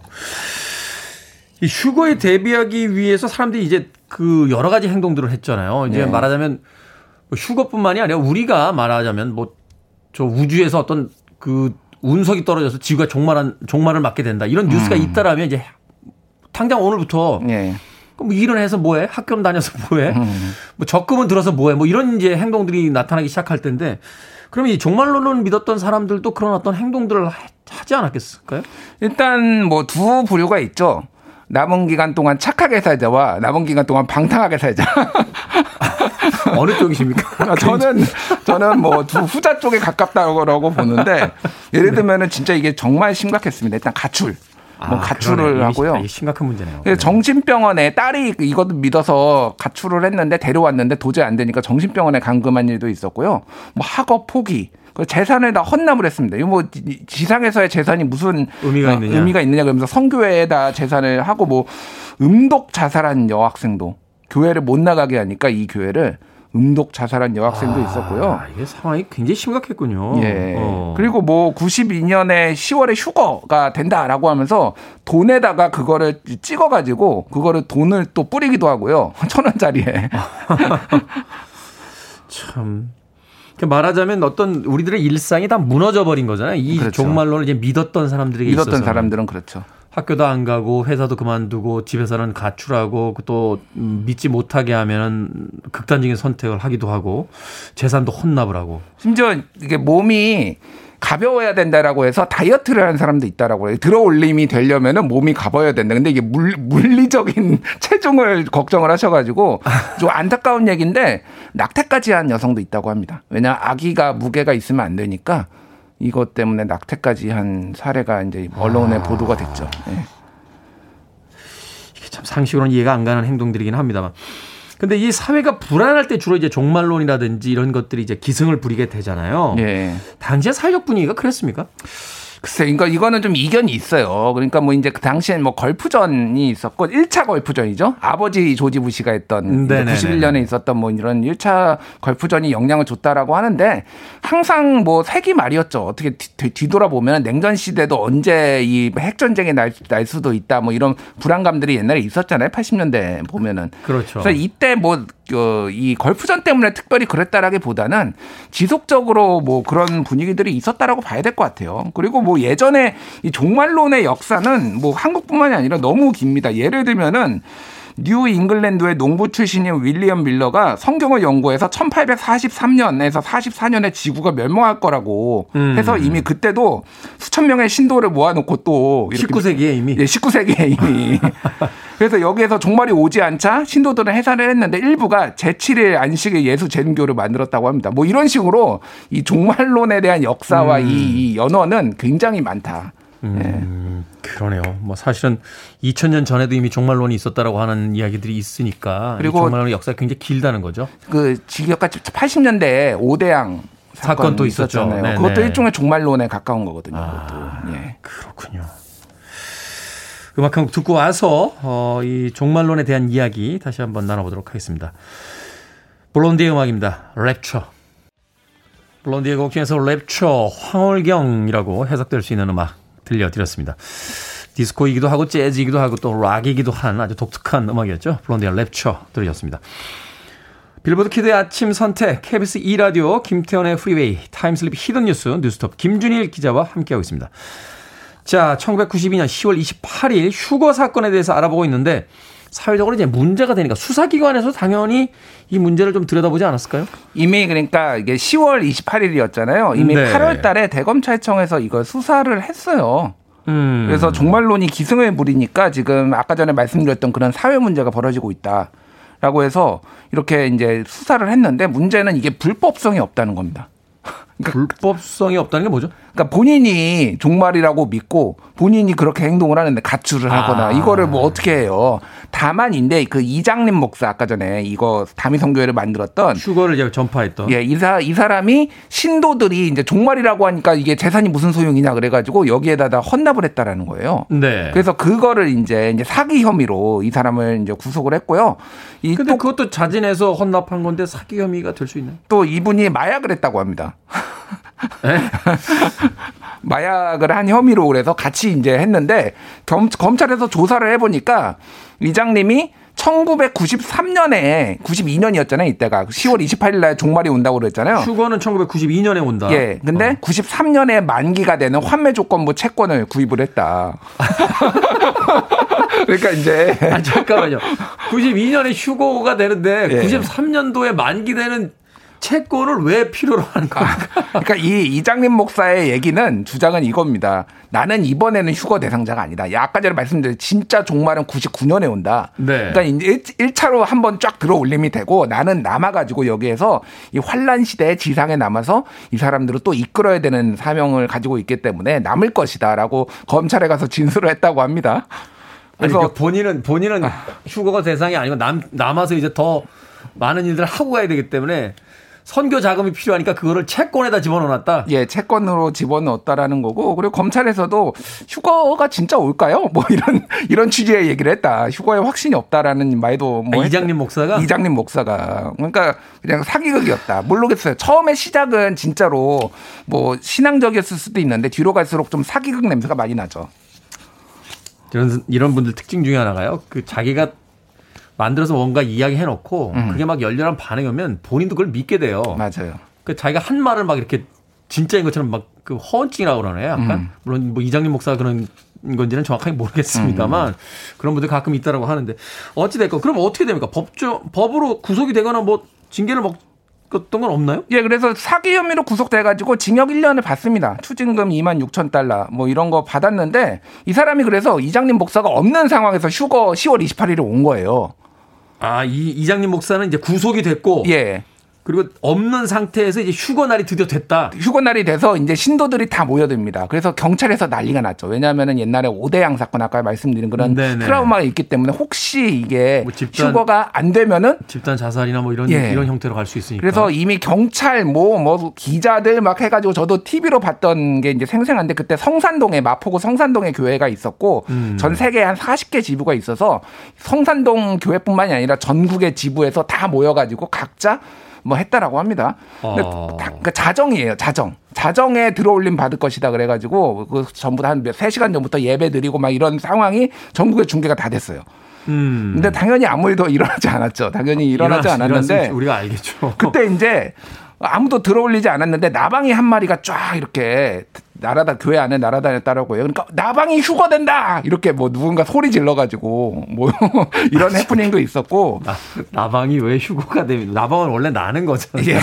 S1: 이 휴거에 대비하기 위해서 사람들이 이제 그 여러 가지 행동들을 했잖아요. 이제 네. 말하자면 휴거뿐만이 아니라 우리가 말하자면 뭐 저 우주에서 어떤 그 운석이 떨어져서 지구가 종말한 종말을 맞게 된다 이런 뉴스가 음. 있다라면 이제 당장 오늘부터 네. 그럼 일을 해서 뭐해? 학교 다녀서 뭐해? 음. 뭐 적금은 들어서 뭐해? 뭐 이런 이제 행동들이 나타나기 시작할 텐데 그럼 이 종말론을 믿었던 사람들도 그런 어떤 행동들을 하지 않았겠을까요?
S3: 일단 뭐 두 부류가 있죠. 남은 기간 동안 착하게 살자와 남은 기간 동안 방탕하게 살자.
S1: 어느 쪽이십니까?
S3: 아, 저는 저는 뭐 두 후자 쪽에 가깝다고 보는데 예를 들면은 진짜 이게 정말 심각했습니다. 일단 가출. 뭐 아, 가출을 그러네. 하고요.
S1: 심각한 문제네요.
S3: 정신병원에 딸이 이것도 믿어서 가출을 했는데 데려왔는데 도저히 안 되니까 정신병원에 감금한 일도 있었고요. 뭐 학업 포기. 그 재산을 다 헌납을 했습니다. 이거 뭐 지상에서의 재산이 무슨
S1: 의미가 있느냐?
S3: 의미가 있느냐 그러면서 성교회에다 재산을 하고 뭐 음독 자살한 여학생도 교회를 못 나가게 하니까 이 교회를 음독 자살한 여학생도 아, 있었고요.
S1: 이게 상황이 굉장히 심각했군요.
S3: 예. 어. 그리고 뭐 92년에 10월에 휴거가 된다라고 하면서 돈에다가 그거를 찍어가지고 그거를 돈을 또 뿌리기도 하고요. 천 원짜리에.
S1: 참. 말하자면 어떤 우리들의 일상이 다 무너져 버린 거잖아요. 이 그렇죠. 종말론을 이제 믿었던 사람들에게
S3: 믿었던 있어서. 사람들은 그렇죠.
S1: 학교도 안 가고 회사도 그만두고 집에서는 가출하고 또 믿지 못하게 하면 극단적인 선택을 하기도 하고 재산도 혼납을 하고
S3: 심지어 이게 몸이 가벼워야 된다라고 해서 다이어트를 하는 사람도 있다라고 해요. 들어올림이 되려면은 몸이 가벼워야 된다. 근데 이게 물, 물리적인 체중을 걱정을 하셔가지고 좀 안타까운 얘기인데 낙태까지 한 여성도 있다고 합니다. 왜냐 아기가 무게가 있으면 안 되니까 이것 때문에 낙태까지 한 사례가 이제 언론에 아. 보도가 됐죠. 네.
S1: 이게 참 상식으로는 이해가 안 가는 행동들이긴 합니다만. 근데 이 사회가 불안할 때 주로 이제 종말론이라든지 이런 것들이 이제 기승을 부리게 되잖아요. 예. 당시의 사회적 분위기가 그랬습니까?
S3: 글쎄, 그러니까 이거는 좀 이견이 있어요. 그러니까 뭐 이제 그 당시엔 뭐 걸프전이 있었고 1차 걸프전이죠. 아버지 조지 부시가 했던 91년에 있었던 뭐 이런 1차 걸프전이 영향을 줬다라고 하는데 항상 뭐 세기 말이었죠. 어떻게 뒤, 돌아보면 냉전 시대도 언제 이 핵전쟁이 날, 날 수도 있다 뭐 이런 불안감들이 옛날에 있었잖아요. 80년대 보면은.
S1: 그렇죠.
S3: 그래서 이때 뭐 어, 이 걸프전 때문에 특별히 그랬다라기보다는 지속적으로 뭐 그런 분위기들이 있었다라고 봐야 될 것 같아요. 그리고 뭐 예전에 이 종말론의 역사는 뭐 한국뿐만이 아니라 너무 깁니다. 예를 들면은 뉴 잉글랜드의 농부 출신인 윌리엄 밀러가 성경을 연구해서 1843년에서 44년에 지구가 멸망할 거라고 음. 해서 이미 그때도 수천 명의 신도를 모아놓고 또
S1: 19세기에 이미
S3: 예, 19세기에 이미 그래서 여기에서 종말이 오지 않자 신도들은 해산을 했는데 일부가 제7일 안식의 예수 제등교를 만들었다고 합니다. 뭐 이런 식으로 이 종말론에 대한 역사와 음. 이, 이 연원은 굉장히 많다. 음,
S1: 네. 그러네요. 뭐 사실은 2000년 전에도 이미 종말론이 있었다라고 하는 이야기들이 있으니까 그리고 종말론의 역사가 굉장히 길다는 거죠.
S3: 그 지역까지 80년대에 오대양 사건 도 있었잖아요. 네네. 그것도 일종의 종말론에 가까운 거거든요. 아, 예.
S1: 그렇군요. 음악 한곡 듣고 와서 어, 이 종말론에 대한 이야기 다시 한번 나눠보도록 하겠습니다. 블론디의 음악입니다. 랩처. 블론디의 곡 중에서 랩처, 황홀경이라고 해석될 수 있는 음악 들려드렸습니다. 디스코이기도 하고 재즈이기도 하고 또 락이기도 한 아주 독특한 음악이었죠. 블론디의 랩처 들으셨습니다. 빌보드 키드의 아침 선택, KBS 2라디오, 김태훈의 프리웨이, time slip hidden 뉴스, 뉴스톱, 김준일 기자와 함께하고 있습니다. 자, 1992년 10월 28일 휴거 사건에 대해서 알아보고 있는데 사회적으로 이제 문제가 되니까 수사기관에서 당연히 이 문제를 좀 들여다보지 않았을까요?
S3: 이미 그러니까 이게 10월 28일이었잖아요. 이미 네. 8월 달에 대검찰청에서 이걸 수사를 했어요. 음. 그래서 종말론이 기승을 부리니까 지금 아까 전에 말씀드렸던 그런 사회 문제가 벌어지고 있다. 라고 해서 이렇게 이제 수사를 했는데 문제는 이게 불법성이 없다는 겁니다.
S1: 그러니까 불법성이 없다는 게 뭐죠?
S3: 그러니까 본인이 종말이라고 믿고 본인이 그렇게 행동을 하는데 가출을 하거나 아. 이거를 뭐 어떻게 해요? 다만인데 그 이장님 목사 아까 전에 이거 다미 성교회를 만들었던
S1: 휴거를 이제 전파했던
S3: 예, 이 사 이 사람이 신도들이 이제 종말이라고 하니까 이게 재산이 무슨 소용이냐 그래 가지고 여기에다가 헌납을 했다라는 거예요. 네. 그래서 그거를 이제 이제 사기 혐의로 이 사람을 이제 구속을 했고요.
S1: 이 근데 또 그것도 자진해서 헌납한 건데 사기 혐의가 될 수 있나요?
S3: 또 이분이 마약을 했다고 합니다. 네? 마약을 한 혐의로 그래서 같이 이제 했는데 검, 검찰에서 조사를 해보니까 이장님이 1993년에 92년이었잖아요. 이때가 10월 28일 날 종말이 온다고 그랬잖아요.
S1: 휴거는 1992년에 온다.
S3: 예. 근데 어. 93년에 만기가 되는 환매 조건부 채권을 구입을 했다. 그러니까 이제
S1: 아 잠깐만요. 92년에 휴거가 되는데 예. 93년도에 만기되는 채권을 왜 필요로 하는 가? 아,
S3: 그러니까 이 이장님 목사의 얘기는 주장은 이겁니다. 나는 이번에는 휴거 대상자가 아니다. 야, 아까 전에 말씀드린 진짜 종말은 99년에 온다. 네. 그러니까 이제 1 차로 한번 쫙 들어 올림이 되고 나는 남아가지고 여기에서 이 환란 시대의 지상에 남아서 이 사람들을 또 이끌어야 되는 사명을 가지고 있기 때문에 남을 것이다라고 검찰에 가서 진술을 했다고 합니다.
S1: 그래서 아니, 그러니까 본인은 본인은 휴거가 대상이 아니고 남 남아서 이제 더 많은 일들을 하고 가야 되기 때문에 선교 자금이 필요하니까 그거를 채권에다 집어넣었다.
S3: 예, 채권으로 집어넣었다라는 거고 그리고 검찰에서도 휴거가 진짜 올까요? 뭐 이런 이런 취지의 얘기를 했다. 휴거에 확신이 없다라는 말도 뭐
S1: 아, 이장님 목사가
S3: 이장님 목사가 그러니까 그냥 사기극이었다. 모르겠어요. 처음에 시작은 진짜로 뭐 신앙적이었을 수도 있는데 뒤로 갈수록 좀 사기극 냄새가 많이 나죠.
S1: 이런 이런 분들 특징 중에 하나가요. 그 자기가 만들어서 뭔가 이야기 해놓고 음. 그게 막 열렬한 반응이 오면 본인도 그걸 믿게 돼요.
S3: 맞아요.
S1: 그 자기가 한 말을 막 이렇게 진짜인 것처럼 막 그 허언증이라고 그러네요. 약간 음. 물론 뭐 이장님 목사가 그런 건지는 정확하게 모르겠습니다만 음. 그런 분들 가끔 있다라고 하는데 어찌 됐건 그럼 어떻게 됩니까? 법조 법으로 구속이 되거나 뭐 징계를 먹 어떤 건 없나요?
S3: 예, 그래서 사기 혐의로 구속돼가지고 징역 1년을 받습니다. 추징금 2만 6천 달러 뭐 이런 거 받았는데 이 사람이 그래서 이장님 목사가 없는 상황에서 휴거 10월 28일에 온 거예요.
S1: 아, 이 이장님 목사는 이제 구속이 됐고.
S3: 예.
S1: 그리고 없는 상태에서 이제 휴거 날이 드디어 됐다.
S3: 휴거 날이 돼서 이제 신도들이 다 모여듭니다. 그래서 경찰에서 난리가 났죠. 왜냐하면 옛날에 오대양 사건 아까 말씀드린 그런 네네. 트라우마가 있기 때문에 혹시 이게 뭐 집단, 휴거가 안 되면은
S1: 집단 자살이나 뭐 이런 예. 이런 형태로 갈 수 있으니까.
S3: 그래서 이미 경찰 뭐뭐 뭐 기자들 막 해가지고 저도 TV로 봤던 게 이제 생생한데 그때 성산동에 마포구 성산동에 교회가 있었고 음. 전 세계에 한 40개 지부가 있어서 성산동 교회뿐만이 아니라 전국의 지부에서 다 모여가지고 각자 뭐 했다라고 합니다. 근데 어. 다, 그러니까 자정이에요. 자정. 자정에 들어올림 받을 것이다 그래가지고 그 전부 다한 3시간 전부터 예배 드리고 막 이런 상황이 전국에 중계가 다 됐어요. 음. 근데 당연히 아무 일도 일어나지 않았죠. 당연히 일어나지 않았는데
S1: 우리가 알겠죠.
S3: 그때 이제 아무도 들어올리지 않았는데 나방이 한 마리가 쫙 이렇게 날아다 교회 안에 날아다녔다라고요. 그러니까 나방이 휴거된다 이렇게 뭐 누군가 소리 질러가지고 뭐 이런 해프닝도 있었고
S1: 나, 나방이 왜 휴거가 됩니까? 나방은 원래 나는 거잖아요. 예.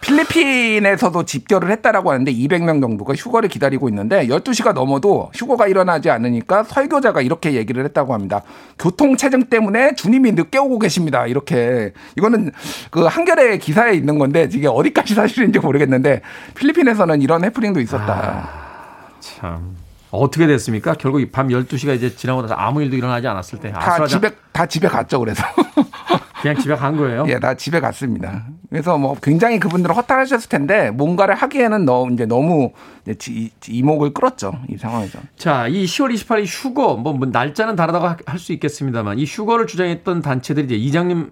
S3: 필리핀에서도 집결을 했다라고 하는데 200명 정도가 휴거를 기다리고 있는데 12시가 넘어도 휴거가 일어나지 않으니까 설교자가 이렇게 얘기를 했다고 합니다. 교통 체증 때문에 주님이 늦게 오고 계십니다. 이렇게 이거는 그 한겨레 기사에 있는 건데 이게 어디까지 사실인지 모르겠는데 필리핀에서는 이런 해프닝도 있었다.
S1: 아, 참. 어떻게 됐습니까? 결국 밤 12시가 이제 지나고 나서 아무 일도 일어나지 않았을 때.
S3: 다 집에, 다 집에 갔죠, 그래서.
S1: 그냥 집에 간 거예요?
S3: 예, 다 집에 갔습니다. 그래서 뭐 굉장히 그분들은 허탈하셨을 텐데 뭔가를 하기에는 너무 이제 너무 이제 이목을 끌었죠. 이 상황에서.
S1: 자, 이 10월 28일 휴거, 뭐, 뭐 날짜는 다르다고 할 수 있겠습니다만 이 휴거를 주장했던 단체들이 이제 이장님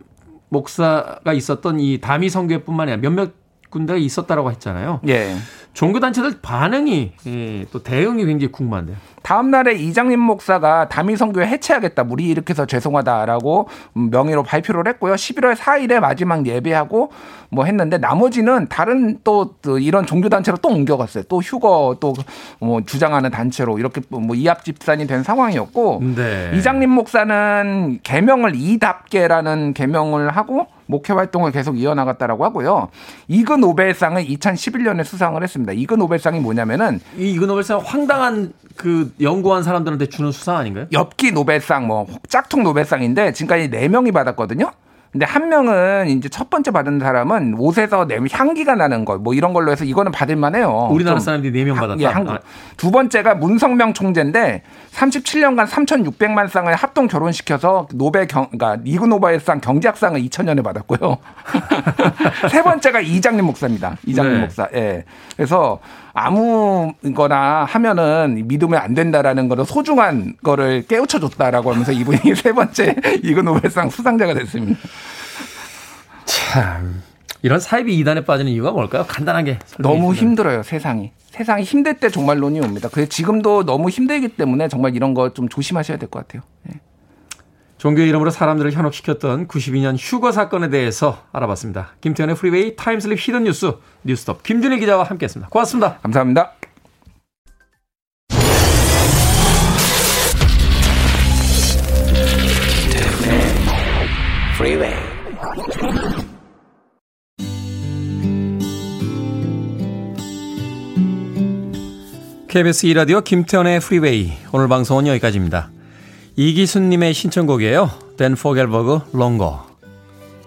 S1: 목사가 있었던 이 다미 성교회뿐만 아니라 몇몇 군데가 있었다라고 했잖아요.
S3: 예.
S1: 종교단체들 반응이 예, 또 대응이 굉장히 궁금한데요.
S3: 다음 날에 이장님 목사가 다미 성교회 해체하겠다. 우리 일으켜서 죄송하다라고 명의로 발표를 했고요. 11월 4일에 마지막 예배하고 뭐 했는데 나머지는 다른 또, 또 이런 종교 단체로 또 옮겨갔어요. 또 휴거 또 뭐 주장하는 단체로 이렇게 뭐 이합 집산이 된 상황이었고 네. 이장님 목사는 개명을 이답게라는 개명을 하고 목회 활동을 계속 이어나갔다라고 하고요. 이그 노벨상은 2011년에 수상을 했습니다. 이그 노벨상이 뭐냐면은
S1: 이 이그 노벨상 황당한 그 연구한 사람들한테 주는 수상 아닌가요?
S3: 엽기 노벨상 뭐 짝퉁 노벨상인데 지금까지 4 명이 받았거든요. 근데 한 명은 이제 첫 번째 받은 사람은 옷에서 내 향기가 나는 것뭐 이런 걸로 해서 이거는 받을 만해요.
S1: 우리나라 사람들이 네명 받았다. 예, 한국.
S3: 두 번째가 문성명 총재인데 37년간 3,600만 쌍을 합동 결혼시켜서 노벨 경 그러니까 리그 노벨상 경제학상을 2000년에 받았고요. 세 번째가 이장님 목사입니다. 이장님 네. 목사. 예. 그래서 아무거나 하면은 믿으면 안 된다라는 거를 소중한 거를 깨우쳐 줬다라고 하면서 이분이 세 번째 이그 노벨상 수상자가 됐습니다.
S1: 참 이런 사이비 이단에 빠지는 이유가 뭘까요? 간단하게
S3: 너무 힘들어요 세상이 세상이 힘들 때 정말 논이 옵니다. 그래 지금도 너무 힘들기 때문에 정말 이런 거 좀 조심하셔야 될 것 같아요. 네.
S1: 종교 이름으로 사람들을 현혹시켰던 92년 휴거 사건에 대해서 알아봤습니다. 김태훈의 프리웨이 time slip hidden 뉴스 뉴스톱 김준일 기자와 함께했습니다. 고맙습니다.
S3: 감사합니다. 프리웨이
S1: KBS 2라디오 김태훈의 프리웨이 오늘 방송은 여기까지입니다. 이기순님의 신청곡이에요. 댄 포겔버그 롱거.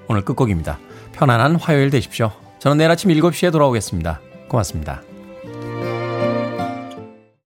S1: 오늘 끝곡입니다. 편안한 화요일 되십시오. 저는 내일 아침 7시에 돌아오겠습니다. 고맙습니다.